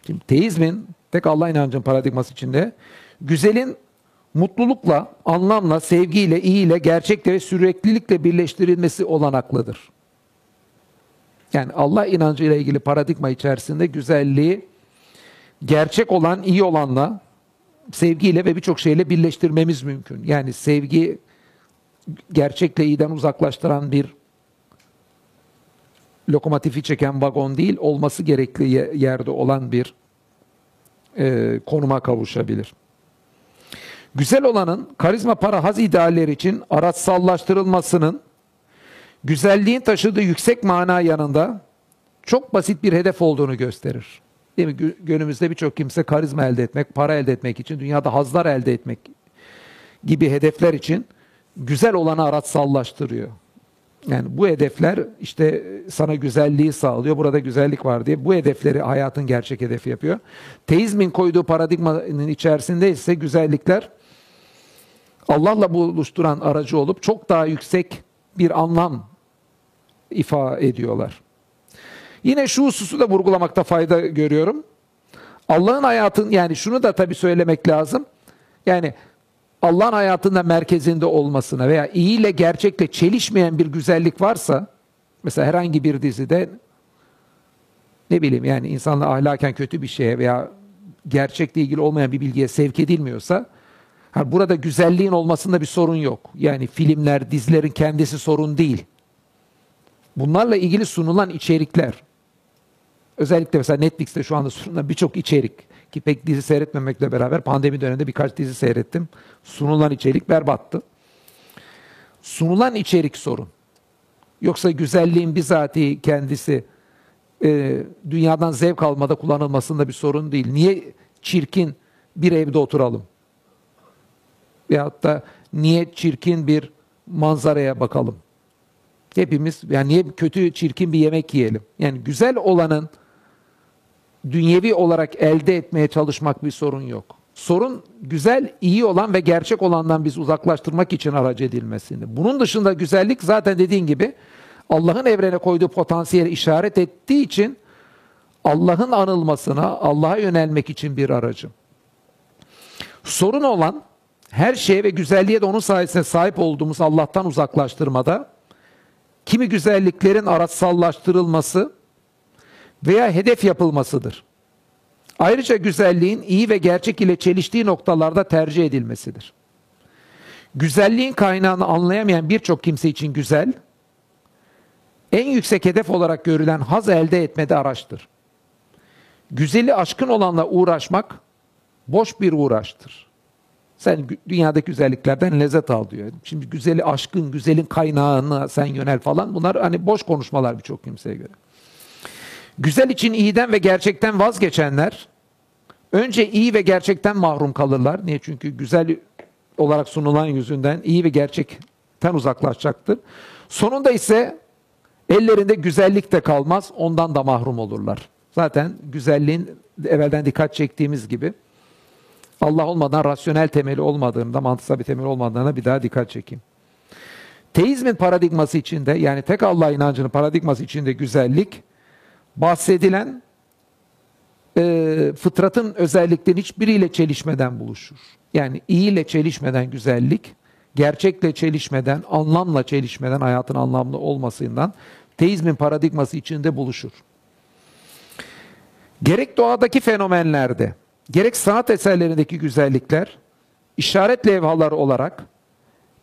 A: şimdi teizmin tek Allah inancının paradigması içinde güzelin mutlulukla, anlamla, sevgiyle, iyiyle, gerçekle ve süreklilikle birleştirilmesi olanaklıdır. Yani Allah inancı ile ilgili paradigma içerisinde güzelliği gerçek olan, iyi olanla, sevgiyle ve birçok şeyle birleştirmemiz mümkün. Yani sevgi gerçekle iyiden uzaklaştıran bir lokomotifi çeken vagon değil, olması gerekli yerde olan bir e, konuma kavuşabilir. Güzel olanın karizma para haz idealleri için araçsallaştırılmasının güzelliğin taşıdığı yüksek mana yanında çok basit bir hedef olduğunu gösterir. Değil mi? Günümüzde birçok kimse karizma elde etmek, para elde etmek için, dünyada hazlar elde etmek gibi hedefler için güzel olanı araçsallaştırıyor. Yani bu hedefler işte sana güzelliği sağlıyor. Burada güzellik var diye bu hedefleri hayatın gerçek hedefi yapıyor. Teizmin koyduğu paradigmanın içerisinde ise güzellikler Allah'la buluşturan aracı olup çok daha yüksek bir anlam ifade ediyorlar. Yine şu hususu da vurgulamakta fayda görüyorum. Allah'ın hayatın yani şunu da tabii söylemek lazım. Yani Allah'ın hayatında merkezinde olmasına veya iyi ile gerçekle çelişmeyen bir güzellik varsa mesela herhangi bir dizide ne bileyim yani insanla ahlaken kötü bir şeye veya gerçekle ilgili olmayan bir bilgiye sevk edilmiyorsa burada güzelliğin olmasında bir sorun yok. Yani filmler, dizilerin kendisi sorun değil. Bunlarla ilgili sunulan içerikler özellikle mesela Netflix'te şu anda sunulan birçok içerik ki pek dizi seyretmemekle beraber pandemi döneminde birkaç dizi seyrettim. Sunulan içerik berbattı. Sunulan içerik sorun. Yoksa güzelliğin bizatihi kendisi e, dünyadan zevk almada kullanılmasında bir sorun değil. Niye çirkin bir evde oturalım? Veyahut da niye çirkin bir manzaraya bakalım? Hepimiz yani niye kötü çirkin bir yemek yiyelim? Yani güzel olanın dünyevi olarak elde etmeye çalışmak bir sorun yok. Sorun güzel, iyi olan ve gerçek olandan biz uzaklaştırmak için aracı edilmesinde. Bunun dışında güzellik zaten dediğin gibi Allah'ın evrene koyduğu potansiyeli işaret ettiği için Allah'ın anılmasına, Allah'a yönelmek için bir aracı. Sorun olan her şeye ve güzelliğe de onun sayesinde sahip olduğumuz Allah'tan uzaklaştırmada kimi güzelliklerin araçsallaştırılması veya hedef yapılmasıdır. Ayrıca güzelliğin iyi ve gerçek ile çeliştiği noktalarda tercih edilmesidir. Güzelliğin kaynağını anlayamayan birçok kimse için güzel, en yüksek hedef olarak görülen haz elde etmede araçtır. Güzeli aşkın olanla uğraşmak boş bir uğraştır. Sen dünyadaki güzelliklerden lezzet al diyor. Şimdi güzeli aşkın, güzelin kaynağına sen yönel falan bunlar hani boş konuşmalar birçok kimseye göre. Güzel için iyiden ve gerçekten vazgeçenler önce iyi ve gerçekten mahrum kalırlar. Niye? Çünkü güzel olarak sunulan yüzünden iyi ve gerçekten uzaklaşacaktır. Sonunda ise Ellerinde güzellik de kalmaz, ondan da mahrum olurlar. Zaten güzelliğin evvelden dikkat çektiğimiz gibi Allah olmadan rasyonel temeli olmadığında, mantıksal bir temel olmadığına bir daha dikkat çekeyim. Teizmin paradigması içinde yani tek Allah inancının paradigması içinde güzellik bahsedilen e, fıtratın özelliklerinin hiçbiriyle çelişmeden buluşur. Yani iyi ile çelişmeden güzellik, gerçekle çelişmeden, anlamla çelişmeden hayatın anlamlı olmasından teizmin paradigması içinde buluşur. Gerek doğadaki fenomenlerde, gerek sanat eserlerindeki güzellikler işaret levhaları olarak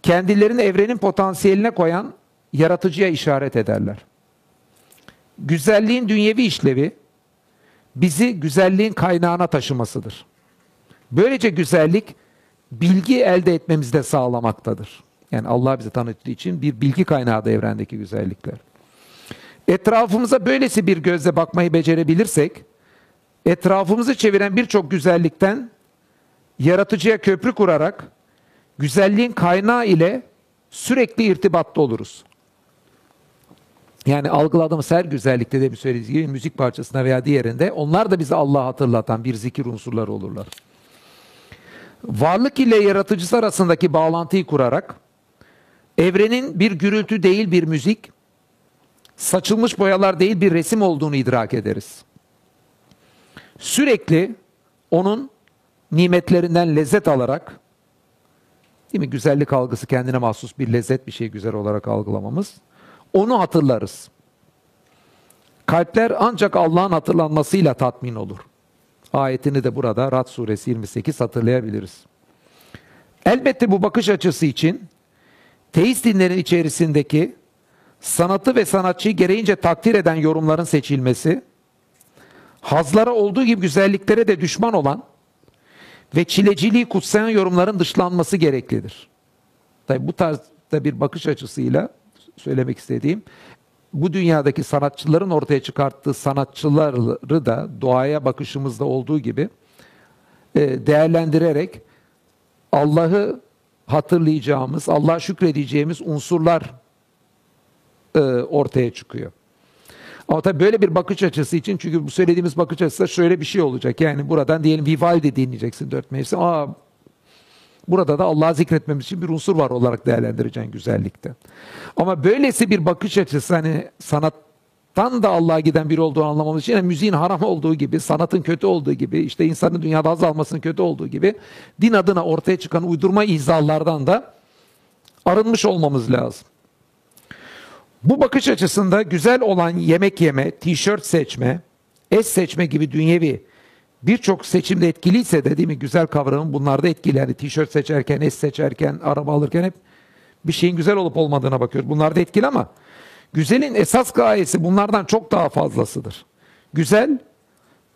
A: kendilerini evrenin potansiyeline koyan yaratıcıya işaret ederler. Güzelliğin dünyevi işlevi bizi güzelliğin kaynağına taşımasıdır. Böylece güzellik bilgi elde etmemizde sağlamaktadır. Yani Allah bize tanıttığı için bir bilgi kaynağı da evrendeki güzellikler. Etrafımıza böylesi bir gözle bakmayı becerebilirsek, etrafımızı çeviren birçok güzellikten yaratıcıya köprü kurarak güzelliğin kaynağı ile sürekli irtibatta oluruz. Yani algıladığımız her güzellikte de bir söylediğimiz gibi müzik parçasına veya diğerinde onlar da bize Allah'ı hatırlatan bir zikir unsurları olurlar. Varlık ile yaratıcısı arasındaki bağlantıyı kurarak evrenin bir gürültü değil bir müzik, saçılmış boyalar değil bir resim olduğunu idrak ederiz. Sürekli onun nimetlerinden lezzet alarak değil mi güzellik algısı kendine mahsus bir lezzet bir şey güzel olarak algılamamız onu hatırlarız. Kalpler ancak Allah'ın hatırlanmasıyla tatmin olur. Ayetini de burada Rad suresi 28 hatırlayabiliriz. Elbette bu bakış açısı için teist dinlerin içerisindeki sanatı ve sanatçıyı gereğince takdir eden yorumların seçilmesi, hazlara olduğu gibi güzelliklere de düşman olan ve çileciliği kutsayan yorumların dışlanması gereklidir. Tabi bu tarzda bir bakış açısıyla söylemek istediğim bu dünyadaki sanatçıların ortaya çıkarttığı sanatçıları da doğaya bakışımızda olduğu gibi e, değerlendirerek Allah'ı hatırlayacağımız, Allah'a şükredeceğimiz unsurlar e, ortaya çıkıyor. Ama tabii böyle bir bakış açısı için çünkü bu söylediğimiz bakış açısı şöyle bir şey olacak. Yani buradan diyelim Vivaldi dinleyeceksin dört mevsim. Aa Burada da Allah'ı zikretmemiz için bir unsur var olarak değerlendireceğin güzellikte. Ama böylesi bir bakış açısı hani sanattan da Allah'a giden bir olduğunu anlamamız için yani müziğin haram olduğu gibi, sanatın kötü olduğu gibi, işte insanın dünyada azalmasının kötü olduğu gibi din adına ortaya çıkan uydurma izahlardan da arınmış olmamız lazım. Bu bakış açısında güzel olan yemek yeme, tişört seçme, es seçme gibi dünyevi birçok seçimde etkiliyse de değil mi güzel kavramın bunlarda etkili. Yani tişört seçerken, es seçerken, araba alırken hep bir şeyin güzel olup olmadığına bakıyoruz. Bunlar da etkili ama güzelin esas gayesi bunlardan çok daha fazlasıdır. Güzel,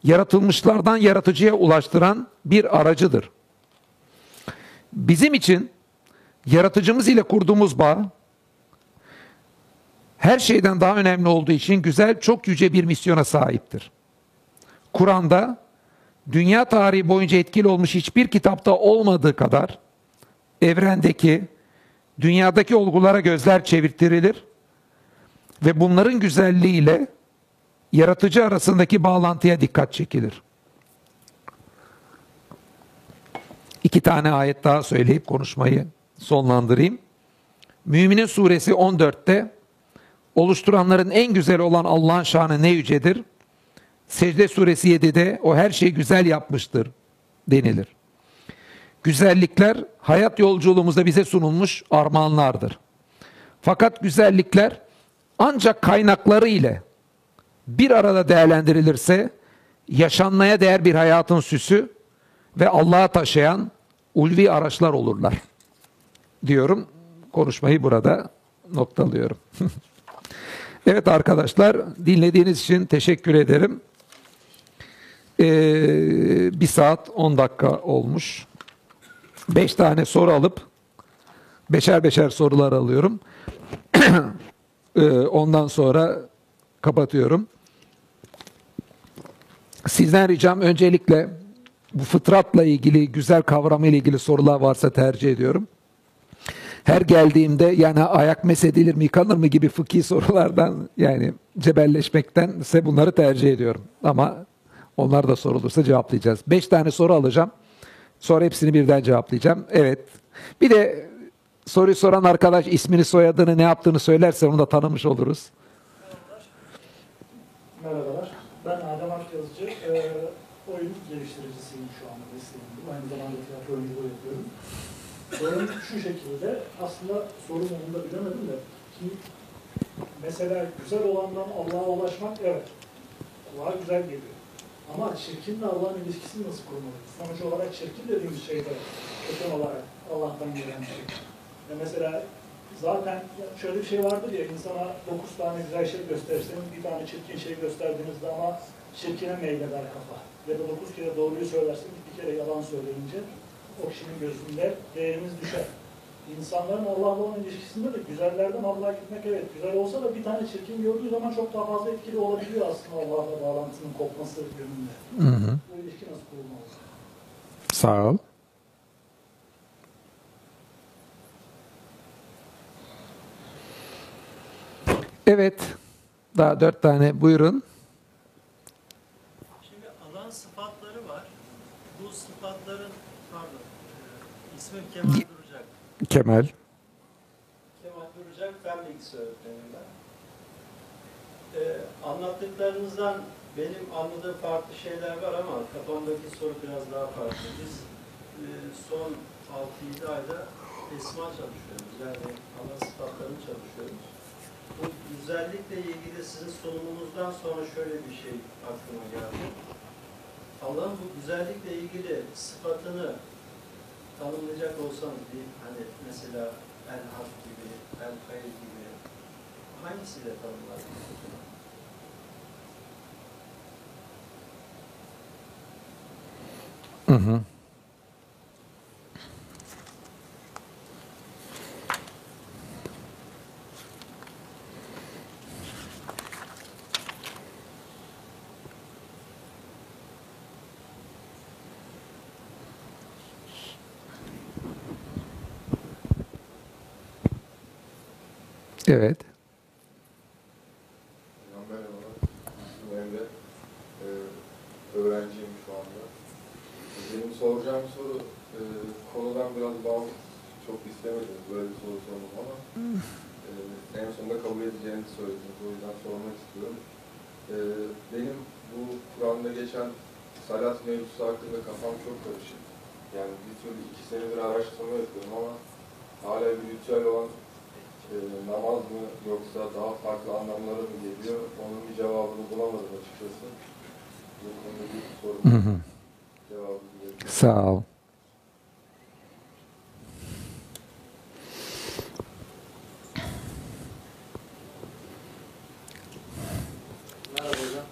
A: yaratılmışlardan yaratıcıya ulaştıran bir aracıdır. Bizim için yaratıcımız ile kurduğumuz bağ her şeyden daha önemli olduğu için güzel çok yüce bir misyona sahiptir. Kur'an'da dünya tarihi boyunca etkili olmuş hiçbir kitapta olmadığı kadar evrendeki, dünyadaki olgulara gözler çevirtirilir ve bunların güzelliğiyle yaratıcı arasındaki bağlantıya dikkat çekilir. İki tane ayet daha söyleyip konuşmayı sonlandırayım. Müminin suresi 14'te oluşturanların en güzel olan Allah'ın şanı ne yücedir? Secde suresi 7'de o her şeyi güzel yapmıştır denilir. Güzellikler hayat yolculuğumuzda bize sunulmuş armağanlardır. Fakat güzellikler ancak kaynakları ile bir arada değerlendirilirse yaşanmaya değer bir hayatın süsü ve Allah'a taşıyan ulvi araçlar olurlar. Diyorum. Konuşmayı burada noktalıyorum. evet arkadaşlar dinlediğiniz için teşekkür ederim. Ee, bir saat 10 dakika olmuş. Beş tane soru alıp beşer beşer sorular alıyorum. ee, ondan sonra kapatıyorum. Sizden ricam öncelikle bu fıtratla ilgili güzel kavramı ile ilgili sorular varsa tercih ediyorum. Her geldiğimde yani ayak mesedilir mi yıkanır mı gibi fıkhi sorulardan yani cebelleşmektense bunları tercih ediyorum. Ama onlar da sorulursa cevaplayacağız. Beş tane soru alacağım. Sonra hepsini birden cevaplayacağım. Evet. Bir de soruyu soran arkadaş ismini soyadını ne yaptığını söylerse onu da tanımış oluruz.
B: Merhabalar. Ben Adem Akyazıcı. Ee, oyun geliştiricisiyim şu anda mesleğim bu. Aynı zamanda tiyatro oyunculuğu yapıyorum. Sorum şu şekilde. Aslında sorun onu da bilemedim de. Şimdi mesela güzel olandan Allah'a ulaşmak evet. Kulağa güzel geliyor. Ama çirkinle Allah'ın ilişkisini nasıl kurmalıyız? Sonuç olarak çirkin dediğimiz şey de kötü olarak Allah'tan gelen bir şey. Ve mesela zaten şöyle bir şey vardır ya insana dokuz tane güzel şey gösterirseniz bir tane çirkin şey gösterdiğinizde ama çirkine meyleder kafa. Ya da dokuz kere doğruyu söylerseniz bir kere yalan söyleyince o kişinin gözünde değeriniz düşer. İnsanların Allah'la olan ilişkisinde de güzellerden Allah'a gitmek evet güzel olsa da bir tane çirkin gördüğü zaman çok daha fazla etkili olabiliyor aslında Allah'la bağlantının kopması yönünde.
A: Hı hı.
B: Bu ilişki nasıl kurulmalı?
A: Sağ ol. Evet. Daha dört tane buyurun.
C: Şimdi alan sıfatları var. Bu sıfatların, pardon, e, ismim Kemal Duracak.
A: Kemal.
C: Kemal Duracak, fen bilgisi öğretmenim ben. E, anlattıklarınızdan benim anladığım farklı şeyler var ama kafamdaki soru biraz daha farklı. Biz e, son 6-7 ayda esma çalışıyoruz. Yani alan sıfatlarını çalışıyoruz. Bu güzellikle ilgili sizin sunumunuzdan sonra şöyle bir şey aklıma geldi. Allah'ın bu güzellikle ilgili sıfatını tanımlayacak olsanız bir hani mesela el hak gibi, el hayır gibi hangisiyle tanımlardınız?
A: Evet. Sağ ol.
D: Merhaba hocam.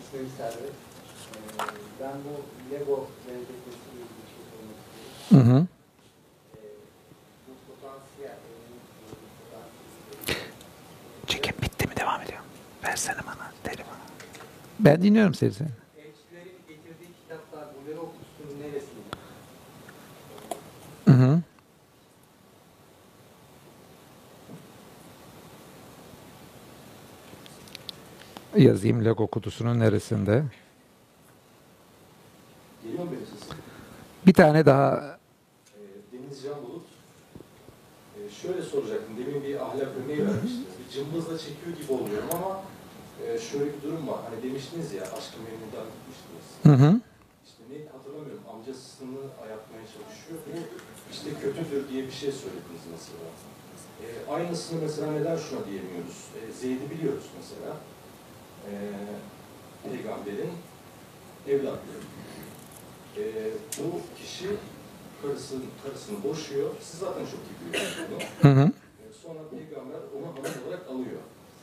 D: İsmim Servet. Ee, ben bu Lego benzetmesiyle ilgili bir şey sormak istiyorum.
A: Hı hı. Çekim bitti mi? Devam ediyor. Versene bana telefonu. Ben dinliyorum seni. seni.
D: Elçilerin getirdiği kitaplar bu Lego kutusunun neresinde?
A: Hı hı. Yazayım Lego kutusunun neresinde?
E: Geliyor mu benim sesim?
A: Bir tane daha
E: Deniz Can Bulut. Ee, şöyle soracaktım. Demin bir ahlak örneği vermiştiniz. Bir cımbızla çekiyor gibi oluyorum ama e, şöyle bir durum var. Hani demiştiniz ya aşkı memnundan gitmiştiniz.
A: Hı hı.
E: İşte ne hatırlamıyorum. Amcasını yapmaya çalışıyor. İşte kötüdür diye bir şey söylediniz mesela. Ee, aynısını mesela neden şuna diyemiyoruz? Ee, Zeyd'i biliyoruz mesela. Ee, peygamberin evlatları. Ee, bu kişi karısını, karısını boşuyor. Siz zaten çok iyi biliyorsunuz bunu.
A: Hı hı.
E: Ee, sonra peygamber onu hanım olarak alıyor.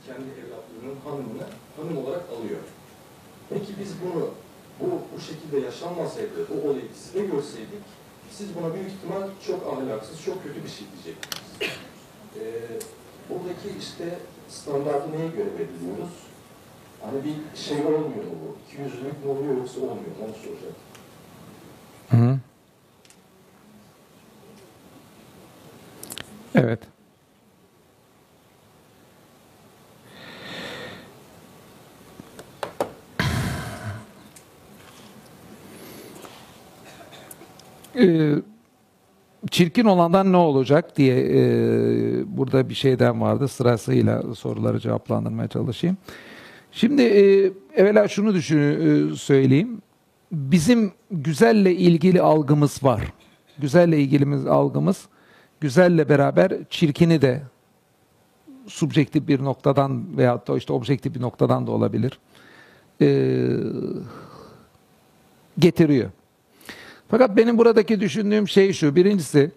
E: Kendi evlatlarının hanımını hanım olarak alıyor. Peki biz bunu bu, bu şekilde yaşanmasaydı, bu olayı dizide görseydik, siz buna büyük ihtimal çok ahlaksız, çok kötü bir şey diyecektiniz. Ee, buradaki işte standartı neye göre belirliyoruz? Hani bir şey olmuyor mu bu? İki yüzlülük mü oluyor yoksa olmuyor mu? Onu soracağım.
A: Hı hı. Evet. Ee, çirkin olandan ne olacak diye e, burada bir şeyden vardı. Sırasıyla soruları cevaplandırmaya çalışayım. Şimdi e, evvela şunu düşün, e, söyleyeyim. Bizim güzelle ilgili algımız var. Güzelle ilgili algımız güzelle beraber çirkini de subjektif bir noktadan veyahut da işte objektif bir noktadan da olabilir. e, getiriyor. Fakat benim buradaki düşündüğüm şey şu. Birincisi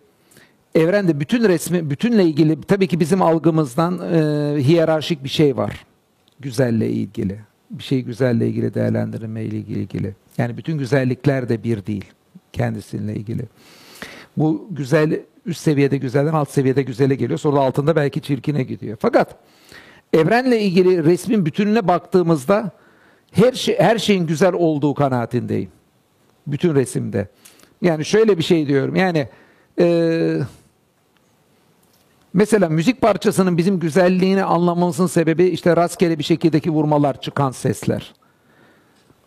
A: evrende bütün resmi, bütünle ilgili tabii ki bizim algımızdan e, hiyerarşik bir şey var. Güzelle ilgili. Bir şey güzelle ilgili değerlendirme ile ilgili. Yani bütün güzellikler de bir değil kendisiyle ilgili. Bu güzel üst seviyede güzelden alt seviyede güzele geliyor. Sonra altında belki çirkine gidiyor. Fakat evrenle ilgili resmin bütününe baktığımızda her şey her şeyin güzel olduğu kanaatindeyim. Bütün resimde. Yani şöyle bir şey diyorum. Yani eee Mesela müzik parçasının bizim güzelliğini anlamamızın sebebi işte rastgele bir şekildeki vurmalar, çıkan sesler.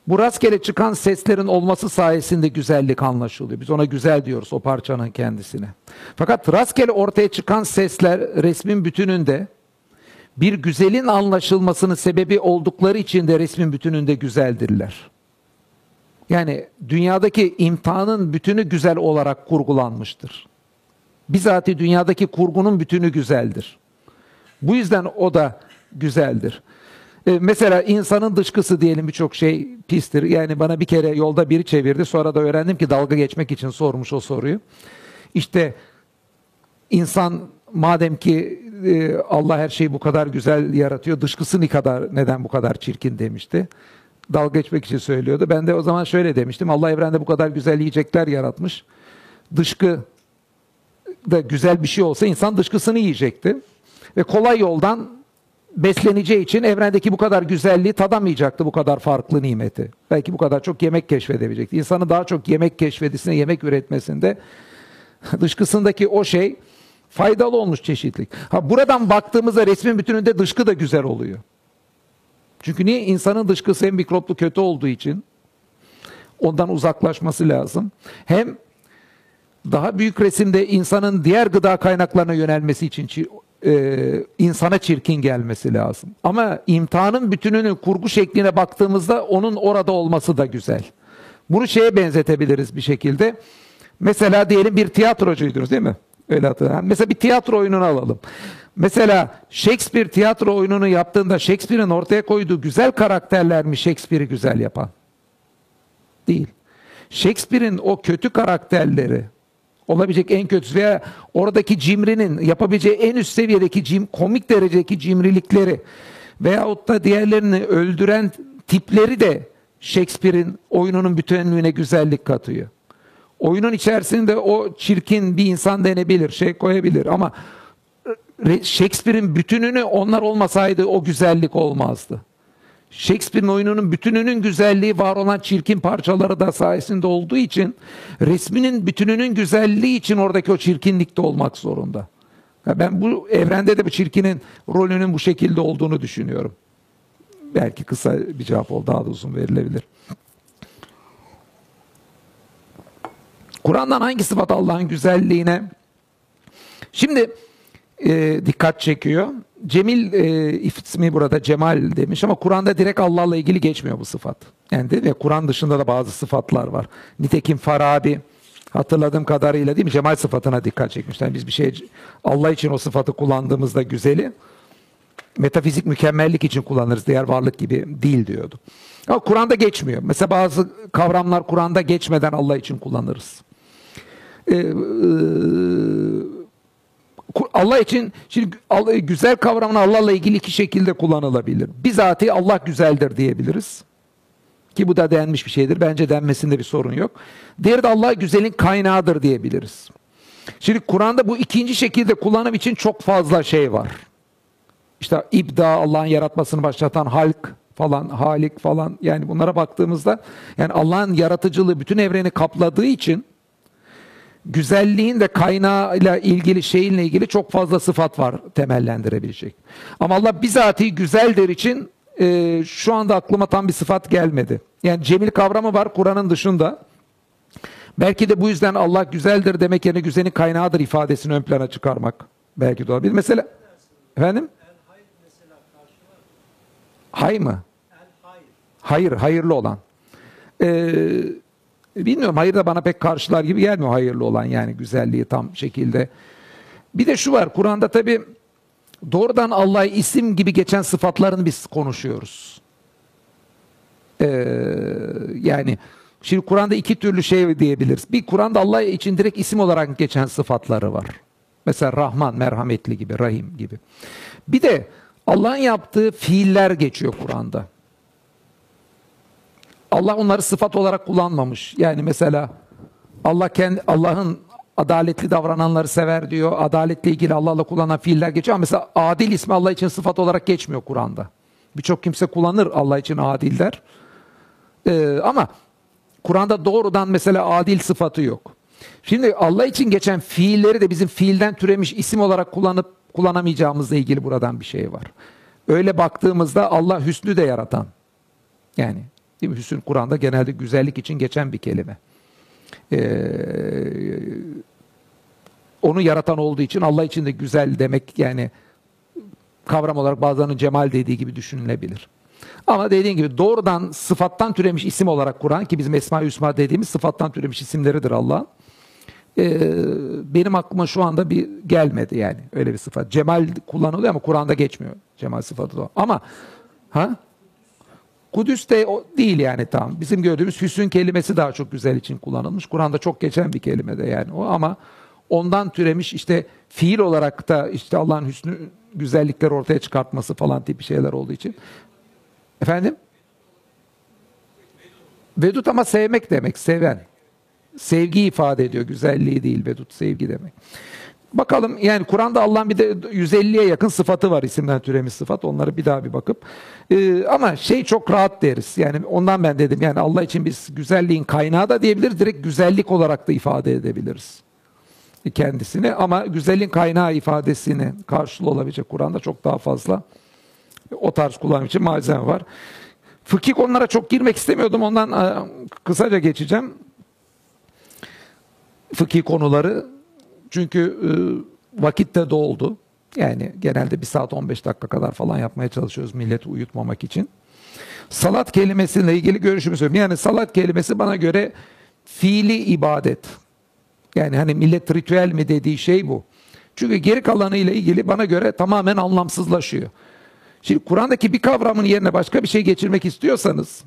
A: Bu rastgele çıkan seslerin olması sayesinde güzellik anlaşılıyor. Biz ona güzel diyoruz o parçanın kendisine. Fakat rastgele ortaya çıkan sesler resmin bütününde bir güzelin anlaşılmasının sebebi oldukları için de resmin bütününde güzeldirler. Yani dünyadaki imtihanın bütünü güzel olarak kurgulanmıştır. Bizatihi dünyadaki kurgunun bütünü güzeldir. Bu yüzden o da güzeldir. Ee, mesela insanın dışkısı diyelim birçok şey pistir. Yani bana bir kere yolda biri çevirdi. Sonra da öğrendim ki dalga geçmek için sormuş o soruyu. İşte insan madem ki e, Allah her şeyi bu kadar güzel yaratıyor. Dışkısı ne kadar neden bu kadar çirkin demişti. Dalga geçmek için söylüyordu. Ben de o zaman şöyle demiştim. Allah evrende bu kadar güzel yiyecekler yaratmış. Dışkı da güzel bir şey olsa insan dışkısını yiyecekti. Ve kolay yoldan besleneceği için evrendeki bu kadar güzelliği tadamayacaktı bu kadar farklı nimeti. Belki bu kadar çok yemek keşfedebilecekti. İnsanın daha çok yemek keşfedisine, yemek üretmesinde dışkısındaki o şey faydalı olmuş çeşitlilik. Ha buradan baktığımızda resmin bütününde dışkı da güzel oluyor. Çünkü niye? insanın dışkısı hem mikroplu kötü olduğu için ondan uzaklaşması lazım. Hem daha büyük resimde insanın diğer gıda kaynaklarına yönelmesi için çi- e, insana çirkin gelmesi lazım. Ama imtihanın bütününün kurgu şekline baktığımızda onun orada olması da güzel. Bunu şeye benzetebiliriz bir şekilde. Mesela diyelim bir tiyatrocuydunuz değil mi? Öyle hatırlayın. Mesela bir tiyatro oyununu alalım. Mesela Shakespeare tiyatro oyununu yaptığında Shakespeare'in ortaya koyduğu güzel karakterler mi Shakespeare'i güzel yapan? Değil. Shakespeare'in o kötü karakterleri olabilecek en kötüsü veya oradaki cimrinin yapabileceği en üst seviyedeki cim, komik derecedeki cimrilikleri veyahut da diğerlerini öldüren tipleri de Shakespeare'in oyununun bütünlüğüne güzellik katıyor. Oyunun içerisinde o çirkin bir insan denebilir, şey koyabilir ama re- Shakespeare'in bütününü onlar olmasaydı o güzellik olmazdı. Shakespeare'in oyununun bütününün güzelliği var olan çirkin parçaları da sayesinde olduğu için resminin bütününün güzelliği için oradaki o çirkinlik de olmak zorunda. Ben bu evrende de bu çirkinin rolünün bu şekilde olduğunu düşünüyorum. Belki kısa bir cevap oldu, daha da uzun verilebilir. Kur'an'dan hangi sıfat Allah'ın güzelliğine? Şimdi e, dikkat çekiyor. Cemil e, ismi burada Cemal demiş ama Kur'an'da direkt Allah'la ilgili geçmiyor bu sıfat. Yani de, ve Kur'an dışında da bazı sıfatlar var. Nitekim Farabi hatırladığım kadarıyla değil mi Cemal sıfatına dikkat çekmişler. Yani biz bir şey Allah için o sıfatı kullandığımızda güzeli metafizik mükemmellik için kullanırız diğer varlık gibi değil diyordu. Ama Kur'an'da geçmiyor. Mesela bazı kavramlar Kur'an'da geçmeden Allah için kullanırız. Ee, e, Allah için şimdi Allah- güzel kavramını Allah'la ilgili iki şekilde kullanılabilir. Bizatihi Allah güzeldir diyebiliriz. Ki bu da denmiş bir şeydir. Bence denmesinde bir sorun yok. Diğeri de Allah güzelin kaynağıdır diyebiliriz. Şimdi Kur'an'da bu ikinci şekilde kullanım için çok fazla şey var. İşte ibda, Allah'ın yaratmasını başlatan halk falan, halik falan yani bunlara baktığımızda yani Allah'ın yaratıcılığı bütün evreni kapladığı için güzelliğin de kaynağıyla ilgili şeyinle ilgili çok fazla sıfat var temellendirebilecek. Ama Allah bizatihi güzeldir için e, şu anda aklıma tam bir sıfat gelmedi. Yani cemil kavramı var Kur'an'ın dışında. Belki de bu yüzden Allah güzeldir demek yerine güzelin kaynağıdır ifadesini ön plana çıkarmak. Belki de olabilir. Mesela efendim? Hay mı?
C: Hayır,
A: hayırlı olan. Ee, bilmiyorum, hayır da bana pek karşılar gibi gelmiyor hayırlı olan yani güzelliği tam şekilde. Bir de şu var, Kur'an'da tabi doğrudan Allah'a isim gibi geçen sıfatlarını biz konuşuyoruz. Ee, yani şimdi Kur'an'da iki türlü şey diyebiliriz. Bir Kur'an'da Allah için direkt isim olarak geçen sıfatları var. Mesela Rahman, merhametli gibi, Rahim gibi. Bir de Allah'ın yaptığı fiiller geçiyor Kur'an'da. Allah onları sıfat olarak kullanmamış. Yani mesela Allah kendi Allah'ın adaletli davrananları sever diyor. Adaletle ilgili Allah'la kullanan fiiller geçiyor. Ama mesela adil ismi Allah için sıfat olarak geçmiyor Kur'an'da. Birçok kimse kullanır Allah için adil der. Ee, ama Kur'an'da doğrudan mesela adil sıfatı yok. Şimdi Allah için geçen fiilleri de bizim fiilden türemiş isim olarak kullanıp kullanamayacağımızla ilgili buradan bir şey var. Öyle baktığımızda Allah hüsnü de yaratan. Yani değil mi? Hüsn Kur'an'da genelde güzellik için geçen bir kelime. Ee, onu yaratan olduğu için Allah için de güzel demek yani kavram olarak bazılarının cemal dediği gibi düşünülebilir. Ama dediğim gibi doğrudan sıfattan türemiş isim olarak Kur'an ki bizim Esma-i Hüsna dediğimiz sıfattan türemiş isimleridir Allah'ın. Ee, benim aklıma şu anda bir gelmedi yani öyle bir sıfat. Cemal kullanılıyor ama Kur'an'da geçmiyor cemal sıfatı da. Ama ha? Kudüs de o değil yani tam. Bizim gördüğümüz hüsün kelimesi daha çok güzel için kullanılmış. Kur'an'da çok geçen bir kelime de yani o ama ondan türemiş işte fiil olarak da işte Allah'ın hüsnü güzellikler ortaya çıkartması falan tipi şeyler olduğu için. Efendim? Vedut ama sevmek demek, seven. Sevgi ifade ediyor, güzelliği değil vedut, sevgi demek. Bakalım yani Kur'an'da Allah'ın bir de 150'ye yakın sıfatı var isimden türemiş sıfat. Onları bir daha bir bakıp. Ee, ama şey çok rahat deriz. Yani ondan ben dedim yani Allah için biz güzelliğin kaynağı da diyebiliriz. Direkt güzellik olarak da ifade edebiliriz kendisini. Ama güzelliğin kaynağı ifadesini karşılığı olabilecek Kur'an'da çok daha fazla o tarz kullanım için malzeme var. Fıkıh konulara çok girmek istemiyordum. Ondan e, kısaca geçeceğim. Fıkıh konuları. Çünkü e, vakit de doldu. Yani genelde bir saat 15 dakika kadar falan yapmaya çalışıyoruz milleti uyutmamak için. Salat kelimesiyle ilgili görüşümü söyleyeyim. Yani salat kelimesi bana göre fiili ibadet. Yani hani millet ritüel mi dediği şey bu. Çünkü geri kalanı ile ilgili bana göre tamamen anlamsızlaşıyor. Şimdi Kur'an'daki bir kavramın yerine başka bir şey geçirmek istiyorsanız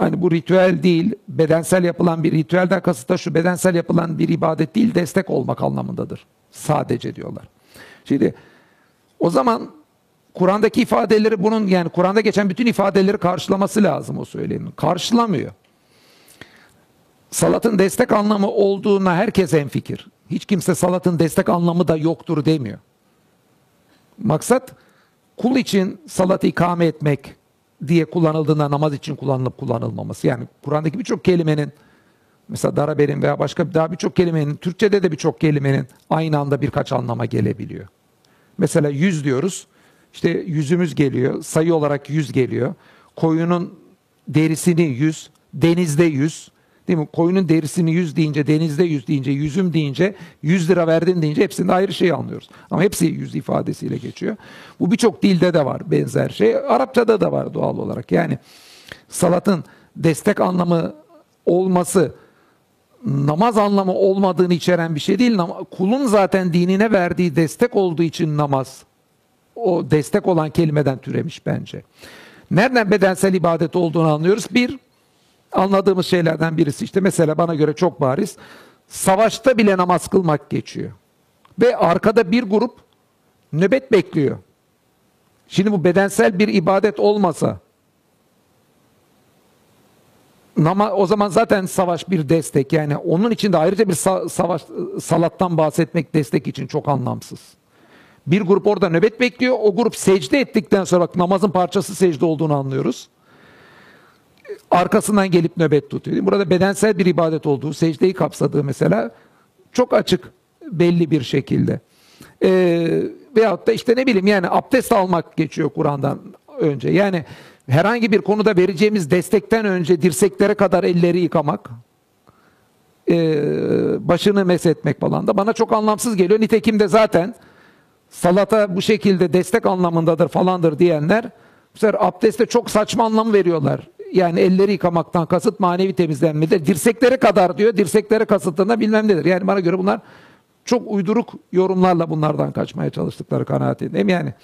A: hani bu ritüel değil, bedensel yapılan bir ritüelden kasıt da şu bedensel yapılan bir ibadet değil, destek olmak anlamındadır. Sadece diyorlar. Şimdi o zaman Kur'an'daki ifadeleri bunun yani Kur'an'da geçen bütün ifadeleri karşılaması lazım o söylemin. Karşılamıyor. Salatın destek anlamı olduğuna herkes enfikir. Hiç kimse salatın destek anlamı da yoktur demiyor. Maksat kul için salat ikame etmek diye kullanıldığında namaz için kullanılıp kullanılmaması. Yani Kur'an'daki birçok kelimenin mesela daraberin veya başka daha birçok kelimenin Türkçede de birçok kelimenin aynı anda birkaç anlama gelebiliyor. Mesela yüz diyoruz. İşte yüzümüz geliyor. Sayı olarak yüz geliyor. Koyunun derisini yüz, denizde yüz. Değil mi? Koyunun derisini yüz deyince, denizde yüz deyince, yüzüm deyince, yüz lira verdin deyince hepsinde ayrı şey anlıyoruz. Ama hepsi yüz ifadesiyle geçiyor. Bu birçok dilde de var benzer şey. Arapçada da var doğal olarak. Yani salatın destek anlamı olması namaz anlamı olmadığını içeren bir şey değil. Kulun zaten dinine verdiği destek olduğu için namaz o destek olan kelimeden türemiş bence. Nereden bedensel ibadet olduğunu anlıyoruz. Bir, anladığımız şeylerden birisi işte mesela bana göre çok bariz. Savaşta bile namaz kılmak geçiyor. Ve arkada bir grup nöbet bekliyor. Şimdi bu bedensel bir ibadet olmasa Nama, o zaman zaten savaş bir destek yani onun için de ayrıca bir sa- savaş salattan bahsetmek destek için çok anlamsız. Bir grup orada nöbet bekliyor. O grup secde ettikten sonra bak namazın parçası secde olduğunu anlıyoruz. Arkasından gelip nöbet tutuyor. Burada bedensel bir ibadet olduğu, secdeyi kapsadığı mesela çok açık belli bir şekilde. Ee, veyahut da işte ne bileyim yani abdest almak geçiyor Kur'an'dan önce. Yani herhangi bir konuda vereceğimiz destekten önce dirseklere kadar elleri yıkamak, e, başını meshetmek falan da bana çok anlamsız geliyor. Nitekim de zaten salata bu şekilde destek anlamındadır falandır diyenler bu sefer abdeste çok saçma anlam veriyorlar. Yani elleri yıkamaktan kasıt manevi temizlenmedir. Dirseklere kadar diyor. Dirseklere kasıtında bilmem nedir. Yani bana göre bunlar çok uyduruk yorumlarla bunlardan kaçmaya çalıştıkları kanaatindeyim. Yani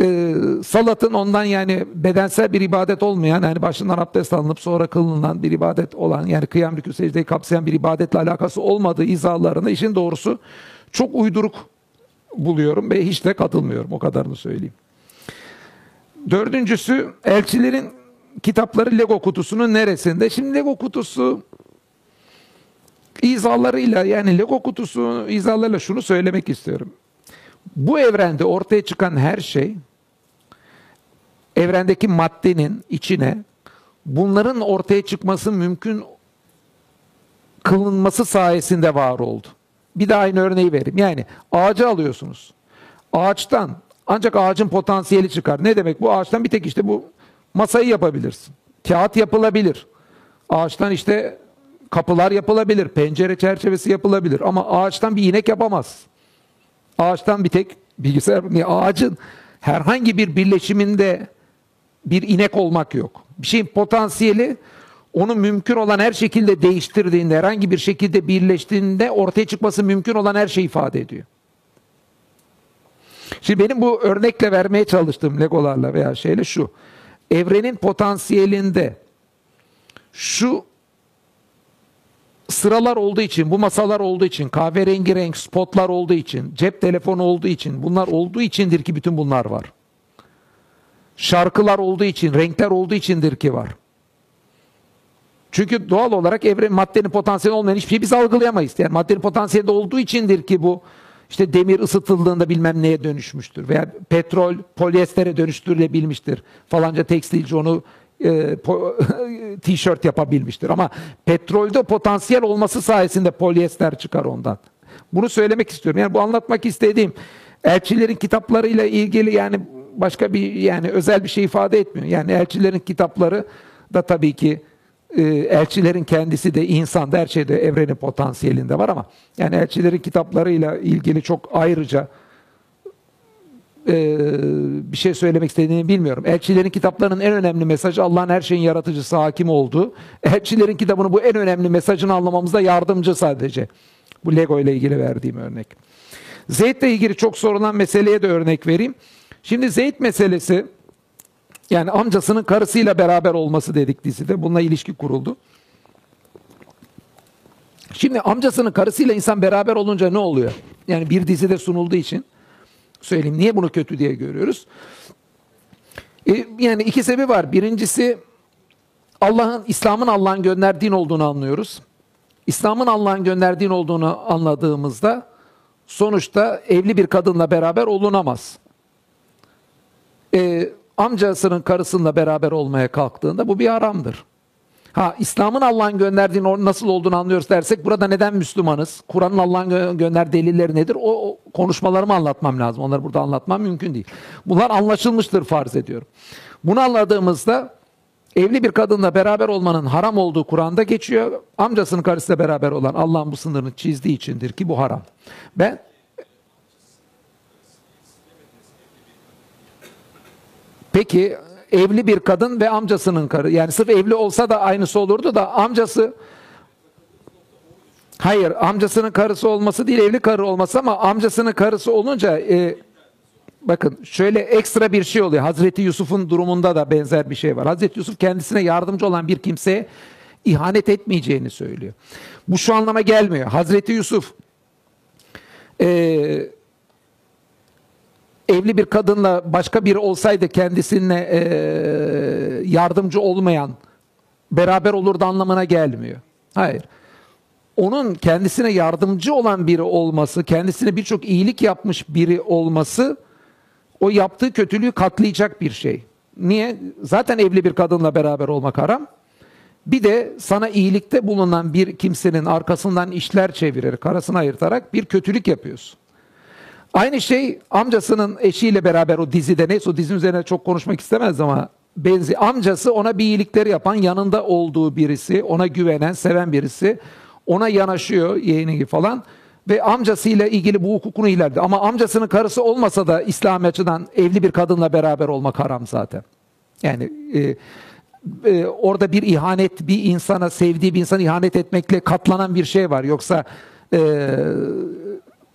A: e, salatın ondan yani bedensel bir ibadet olmayan yani başından abdest alınıp sonra kılınan bir ibadet olan yani kıyam rükû secdeyi kapsayan bir ibadetle alakası olmadığı izahlarını işin doğrusu çok uyduruk buluyorum ve hiç de katılmıyorum o kadarını söyleyeyim. Dördüncüsü elçilerin kitapları Lego kutusunun neresinde? Şimdi Lego kutusu izahlarıyla yani Lego kutusu izahlarıyla şunu söylemek istiyorum. Bu evrende ortaya çıkan her şey evrendeki maddenin içine bunların ortaya çıkması mümkün kılınması sayesinde var oldu. Bir de aynı örneği vereyim. Yani ağacı alıyorsunuz. Ağaçtan ancak ağacın potansiyeli çıkar. Ne demek bu ağaçtan bir tek işte bu masayı yapabilirsin. Kağıt yapılabilir. Ağaçtan işte kapılar yapılabilir, pencere çerçevesi yapılabilir ama ağaçtan bir inek yapamaz. Ağaçtan bir tek bilgisayar, yani ağacın herhangi bir birleşiminde bir inek olmak yok. Bir şeyin potansiyeli onu mümkün olan her şekilde değiştirdiğinde, herhangi bir şekilde birleştiğinde ortaya çıkması mümkün olan her şeyi ifade ediyor. Şimdi benim bu örnekle vermeye çalıştığım legolarla veya şeyle şu. Evrenin potansiyelinde şu sıralar olduğu için, bu masalar olduğu için, kahverengi renk spotlar olduğu için, cep telefonu olduğu için, bunlar olduğu içindir ki bütün bunlar var. Şarkılar olduğu için, renkler olduğu içindir ki var. Çünkü doğal olarak evren maddenin potansiyeli olmayan hiçbir şeyi biz algılayamayız. Yani maddenin potansiyeli olduğu içindir ki bu işte demir ısıtıldığında bilmem neye dönüşmüştür. Veya petrol polyestere dönüştürülebilmiştir. Falanca tekstilci onu e, tişört yapabilmiştir. Ama petrolde potansiyel olması sayesinde polyester çıkar ondan. Bunu söylemek istiyorum. Yani bu anlatmak istediğim elçilerin kitaplarıyla ilgili yani başka bir yani özel bir şey ifade etmiyor. Yani elçilerin kitapları da tabii ki e, elçilerin kendisi de insan da her şeyde evrenin potansiyelinde var ama yani elçilerin kitaplarıyla ilgili çok ayrıca e, bir şey söylemek istediğini bilmiyorum. Elçilerin kitaplarının en önemli mesajı Allah'ın her şeyin yaratıcısı, hakim olduğu. Elçilerin kitabını bu en önemli mesajını anlamamızda yardımcı sadece. Bu Lego ile ilgili verdiğim örnek. Zeyd ile ilgili çok sorulan meseleye de örnek vereyim. Şimdi Zeyd meselesi yani amcasının karısıyla beraber olması dedik dizide. Bununla ilişki kuruldu. Şimdi amcasının karısıyla insan beraber olunca ne oluyor? Yani bir dizide sunulduğu için söyleyeyim. Niye bunu kötü diye görüyoruz? E, yani iki sebebi var. Birincisi Allah'ın, İslam'ın Allah'ın gönderdiğin olduğunu anlıyoruz. İslam'ın Allah'ın gönderdiğin olduğunu anladığımızda sonuçta evli bir kadınla beraber olunamaz. E, amcasının karısıyla beraber olmaya kalktığında bu bir haramdır. Ha İslam'ın Allah'ın gönderdiğini nasıl olduğunu anlıyoruz dersek burada neden Müslümanız? Kur'an'ın Allah'ın gö- gönderdiği delilleri nedir? O, o konuşmalarımı anlatmam lazım. Onları burada anlatmam mümkün değil. Bunlar anlaşılmıştır farz ediyorum. Bunu anladığımızda evli bir kadınla beraber olmanın haram olduğu Kur'an'da geçiyor. Amcasının karısıyla beraber olan Allah'ın bu sınırını çizdiği içindir ki bu haram. Ben Peki evli bir kadın ve amcasının karı. Yani sırf evli olsa da aynısı olurdu da amcası Hayır, amcasının karısı olması değil, evli karı olması ama amcasının karısı olunca e, bakın şöyle ekstra bir şey oluyor. Hazreti Yusuf'un durumunda da benzer bir şey var. Hazreti Yusuf kendisine yardımcı olan bir kimseye ihanet etmeyeceğini söylüyor. Bu şu anlama gelmiyor. Hazreti Yusuf e, evli bir kadınla başka biri olsaydı kendisine e, yardımcı olmayan beraber olurdu anlamına gelmiyor. Hayır. Onun kendisine yardımcı olan biri olması, kendisine birçok iyilik yapmış biri olması o yaptığı kötülüğü katlayacak bir şey. Niye? Zaten evli bir kadınla beraber olmak haram. Bir de sana iyilikte bulunan bir kimsenin arkasından işler çevirerek, arasını ayırtarak bir kötülük yapıyorsun. Aynı şey amcasının eşiyle beraber o dizide neyse o dizinin üzerine çok konuşmak istemez ama benzi amcası ona bir iyilikleri yapan yanında olduğu birisi, ona güvenen, seven birisi ona yanaşıyor yeğeni falan ve amcasıyla ilgili bu hukukunu ilerledi. Ama amcasının karısı olmasa da İslami açıdan evli bir kadınla beraber olmak haram zaten. Yani e, e, orada bir ihanet, bir insana sevdiği bir insana ihanet etmekle katlanan bir şey var. Yoksa e,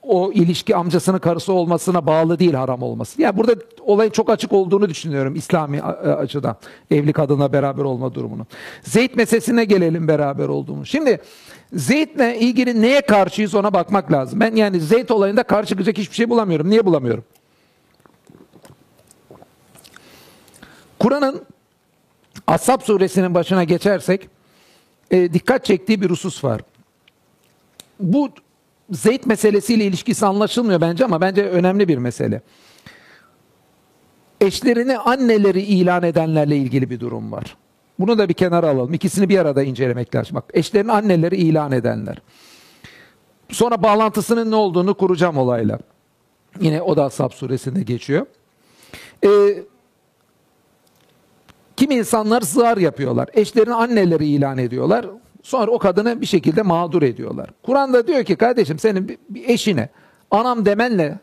A: o ilişki amcasının karısı olmasına bağlı değil haram olması. Yani burada olayın çok açık olduğunu düşünüyorum İslami açıdan. Evli kadınla beraber olma durumunu. Zeyd meselesine gelelim beraber olduğumuz. Şimdi Zeyd'le ilgili neye karşıyız ona bakmak lazım. Ben yani Zeyd olayında karşı çıkacak hiçbir şey bulamıyorum. Niye bulamıyorum? Kur'an'ın Ashab suresinin başına geçersek e, dikkat çektiği bir husus var. Bu Zeyd meselesiyle ilişkisi anlaşılmıyor bence ama bence önemli bir mesele. Eşlerini anneleri ilan edenlerle ilgili bir durum var. Bunu da bir kenara alalım. İkisini bir arada incelemek lazım. Bak eşlerini anneleri ilan edenler. Sonra bağlantısının ne olduğunu kuracağım olayla. Yine o da Ashab suresinde geçiyor. Ee, Kimi insanlar zar yapıyorlar. Eşlerin anneleri ilan ediyorlar. Sonra o kadını bir şekilde mağdur ediyorlar. Kur'an'da diyor ki kardeşim senin bir- eşine anam demenle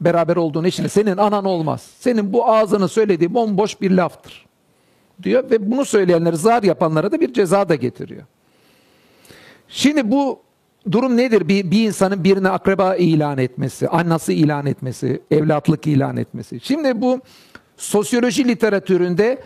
A: beraber olduğun eşine senin anan olmaz. Senin bu ağzını söylediği bomboş bir laftır. Diyor ve bunu söyleyenleri zar yapanlara da bir ceza da getiriyor. Şimdi bu durum nedir? Bir, bir insanın birine akraba ilan etmesi, annesi ilan etmesi, evlatlık ilan etmesi. Şimdi bu sosyoloji literatüründe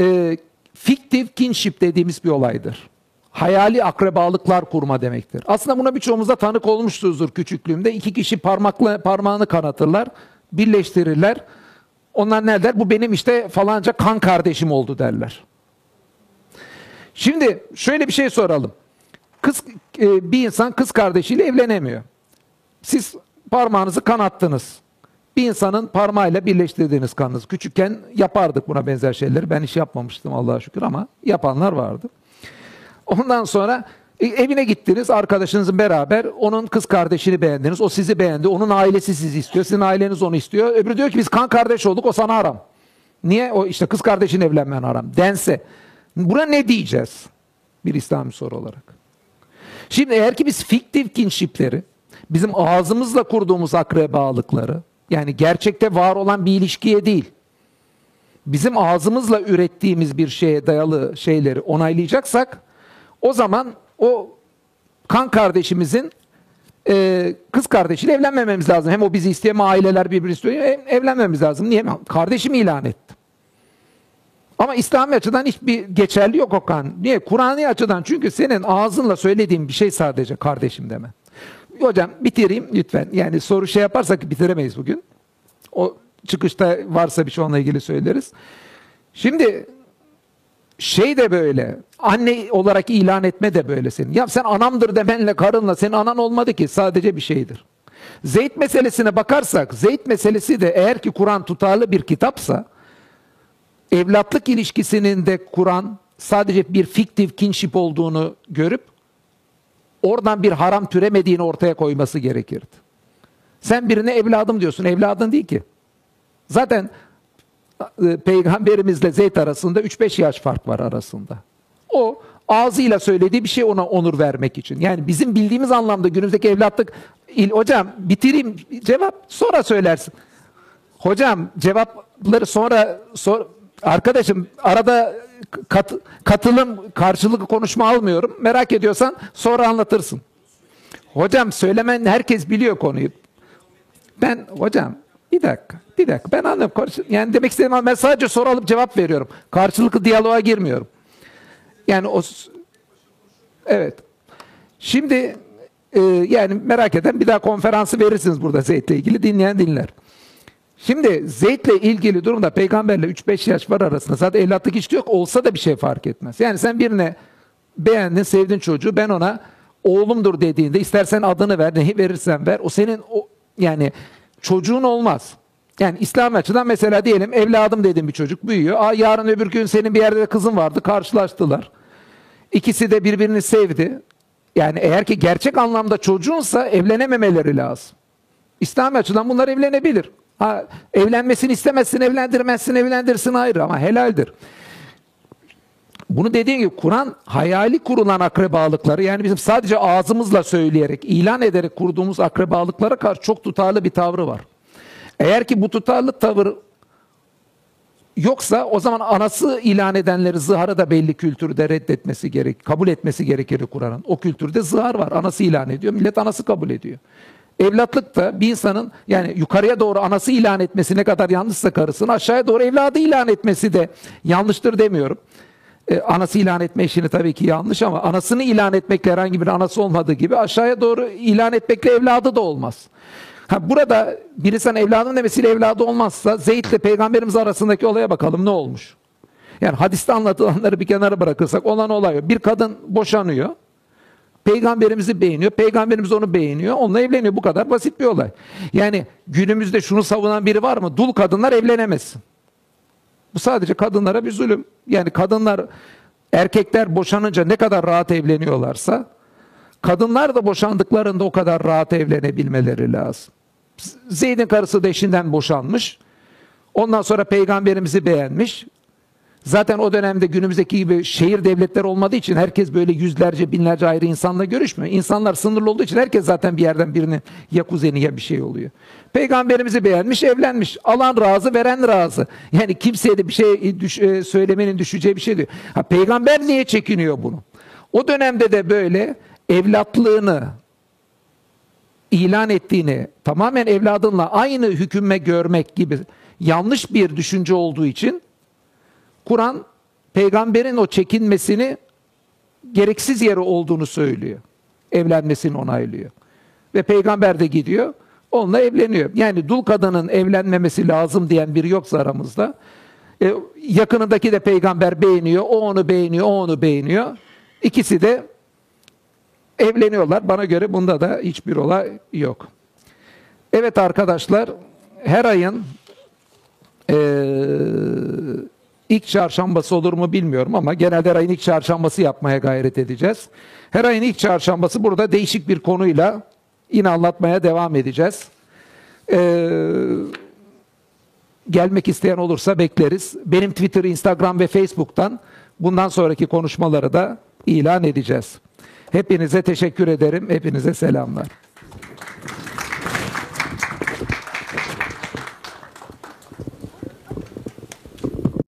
A: e, fiktif kinship dediğimiz bir olaydır. Hayali akrabalıklar kurma demektir. Aslında buna birçoğumuzda tanık olmuşuzdur küçüklüğümde. İki kişi parmakla parmağını kanatırlar, birleştirirler. Onlar ne der? Bu benim işte falanca kan kardeşim oldu derler. Şimdi şöyle bir şey soralım. Kız e, bir insan kız kardeşiyle evlenemiyor. Siz parmağınızı kanattınız. Bir insanın parmağıyla birleştirdiğiniz kanınız. Küçükken yapardık buna benzer şeyleri. Ben hiç yapmamıştım Allah'a şükür ama yapanlar vardı. Ondan sonra e, evine gittiniz arkadaşınızın beraber onun kız kardeşini beğendiniz. O sizi beğendi. Onun ailesi sizi istiyor. Sizin aileniz onu istiyor. Öbürü diyor ki biz kan kardeş olduk o sana haram. Niye? O işte kız kardeşin evlenmen haram. Dense. Buna ne diyeceğiz? Bir İslami soru olarak. Şimdi eğer ki biz fiktif kinshipleri, bizim ağzımızla kurduğumuz akrabalıkları, yani gerçekte var olan bir ilişkiye değil, bizim ağzımızla ürettiğimiz bir şeye dayalı şeyleri onaylayacaksak, o zaman o kan kardeşimizin e, kız kardeşiyle evlenmememiz lazım. Hem o bizi istiyor hem aileler birbirini istiyor. Hem evlenmemiz lazım. Niye? Kardeşimi ilan ettim. Ama İslami açıdan hiçbir geçerli yok o kan. Niye? Kur'an'ı açıdan çünkü senin ağzınla söylediğin bir şey sadece kardeşim deme. Hocam bitireyim lütfen. Yani soru şey yaparsak bitiremeyiz bugün. O çıkışta varsa bir şey onunla ilgili söyleriz. Şimdi şey de böyle. Anne olarak ilan etme de böyle senin. Ya sen anamdır demenle karınla senin anan olmadı ki sadece bir şeydir. Zeyd meselesine bakarsak Zeyd meselesi de eğer ki Kur'an tutarlı bir kitapsa evlatlık ilişkisinin de Kur'an sadece bir fiktif kinship olduğunu görüp oradan bir haram türemediğini ortaya koyması gerekirdi. Sen birine evladım diyorsun. Evladın değil ki. Zaten peygamberimizle Zeyd arasında 3-5 yaş fark var arasında. O ağzıyla söylediği bir şey ona onur vermek için. Yani bizim bildiğimiz anlamda günümüzdeki evlatlık il hocam bitireyim cevap sonra söylersin. Hocam cevapları sonra sor arkadaşım arada kat, katılım karşılıklı konuşma almıyorum. Merak ediyorsan sonra anlatırsın. Hocam söylemen herkes biliyor konuyu. Ben hocam bir dakika, bir dakika. Ben anlıyorum. Karşı- Yani demek istediğim ben sadece soru alıp cevap veriyorum. Karşılıklı diyaloğa girmiyorum. Yani o evet. Şimdi e, yani merak eden bir daha konferansı verirsiniz burada Zeyd'le ilgili dinleyen dinler. Şimdi Zeyd'le ilgili durumda peygamberle 3-5 yaş var arasında zaten evlatlık hiç yok olsa da bir şey fark etmez. Yani sen birine beğendin, sevdin çocuğu ben ona oğlumdur dediğinde istersen adını ver, neyi verirsen ver. O senin o yani çocuğun olmaz. Yani İslam açıdan mesela diyelim evladım dedim bir çocuk büyüyor. Aa, yarın öbür gün senin bir yerde de kızın vardı karşılaştılar. İkisi de birbirini sevdi. Yani eğer ki gerçek anlamda çocuğunsa evlenememeleri lazım. İslami açıdan bunlar evlenebilir. Ha, evlenmesini istemezsin, evlendirmezsin, evlendirsin ayrı ama helaldir. Bunu dediğim gibi Kur'an hayali kurulan akrabalıkları yani bizim sadece ağzımızla söyleyerek, ilan ederek kurduğumuz akrabalıklara karşı çok tutarlı bir tavrı var. Eğer ki bu tutarlı tavır yoksa o zaman anası ilan edenleri zıharı da belli kültürde reddetmesi gerek, kabul etmesi gerekir Kur'an'ın. O kültürde zihar var. Anası ilan ediyor. Millet anası kabul ediyor. Evlatlık da bir insanın yani yukarıya doğru anası ilan etmesi ne kadar yanlışsa karısını aşağıya doğru evladı ilan etmesi de yanlıştır demiyorum. Ee, anası ilan etme işini tabii ki yanlış ama anasını ilan etmekle herhangi bir anası olmadığı gibi aşağıya doğru ilan etmekle evladı da olmaz. Ha, burada bir insan evladım demesiyle evladı olmazsa Zeyd ile peygamberimiz arasındaki olaya bakalım ne olmuş? Yani hadiste anlatılanları bir kenara bırakırsak olan olay. Bir kadın boşanıyor. Peygamberimizi beğeniyor. Peygamberimiz onu beğeniyor. Onunla evleniyor. Bu kadar basit bir olay. Yani günümüzde şunu savunan biri var mı? Dul kadınlar evlenemezsin. Bu sadece kadınlara bir zulüm. Yani kadınlar, erkekler boşanınca ne kadar rahat evleniyorlarsa, kadınlar da boşandıklarında o kadar rahat evlenebilmeleri lazım. Zeyd'in karısı da eşinden boşanmış. Ondan sonra peygamberimizi beğenmiş. Zaten o dönemde günümüzdeki gibi şehir devletler olmadığı için herkes böyle yüzlerce binlerce ayrı insanla görüşmüyor. İnsanlar sınırlı olduğu için herkes zaten bir yerden birinin ya kuzeni ya bir şey oluyor. Peygamberimizi beğenmiş, evlenmiş. Alan razı, veren razı. Yani kimseye de bir şey düş, e, söylemenin düşeceği bir şey diyor. Ha, peygamber niye çekiniyor bunu? O dönemde de böyle evlatlığını ilan ettiğini tamamen evladınla aynı hükümme görmek gibi yanlış bir düşünce olduğu için Kur'an peygamberin o çekinmesini gereksiz yere olduğunu söylüyor. Evlenmesini onaylıyor. Ve peygamber de gidiyor onunla evleniyor. Yani dul kadının evlenmemesi lazım diyen biri yoksa aramızda. E, yakınındaki de peygamber beğeniyor. O onu beğeniyor, o onu beğeniyor. İkisi de evleniyorlar. Bana göre bunda da hiçbir olay yok. Evet arkadaşlar her ayın eee ilk çarşambası olur mu bilmiyorum ama genelde her ayın ilk çarşambası yapmaya gayret edeceğiz. Her ayın ilk çarşambası burada değişik bir konuyla yine anlatmaya devam edeceğiz. Ee, gelmek isteyen olursa bekleriz. Benim Twitter, Instagram ve Facebook'tan bundan sonraki konuşmaları da ilan edeceğiz. Hepinize teşekkür ederim. Hepinize selamlar.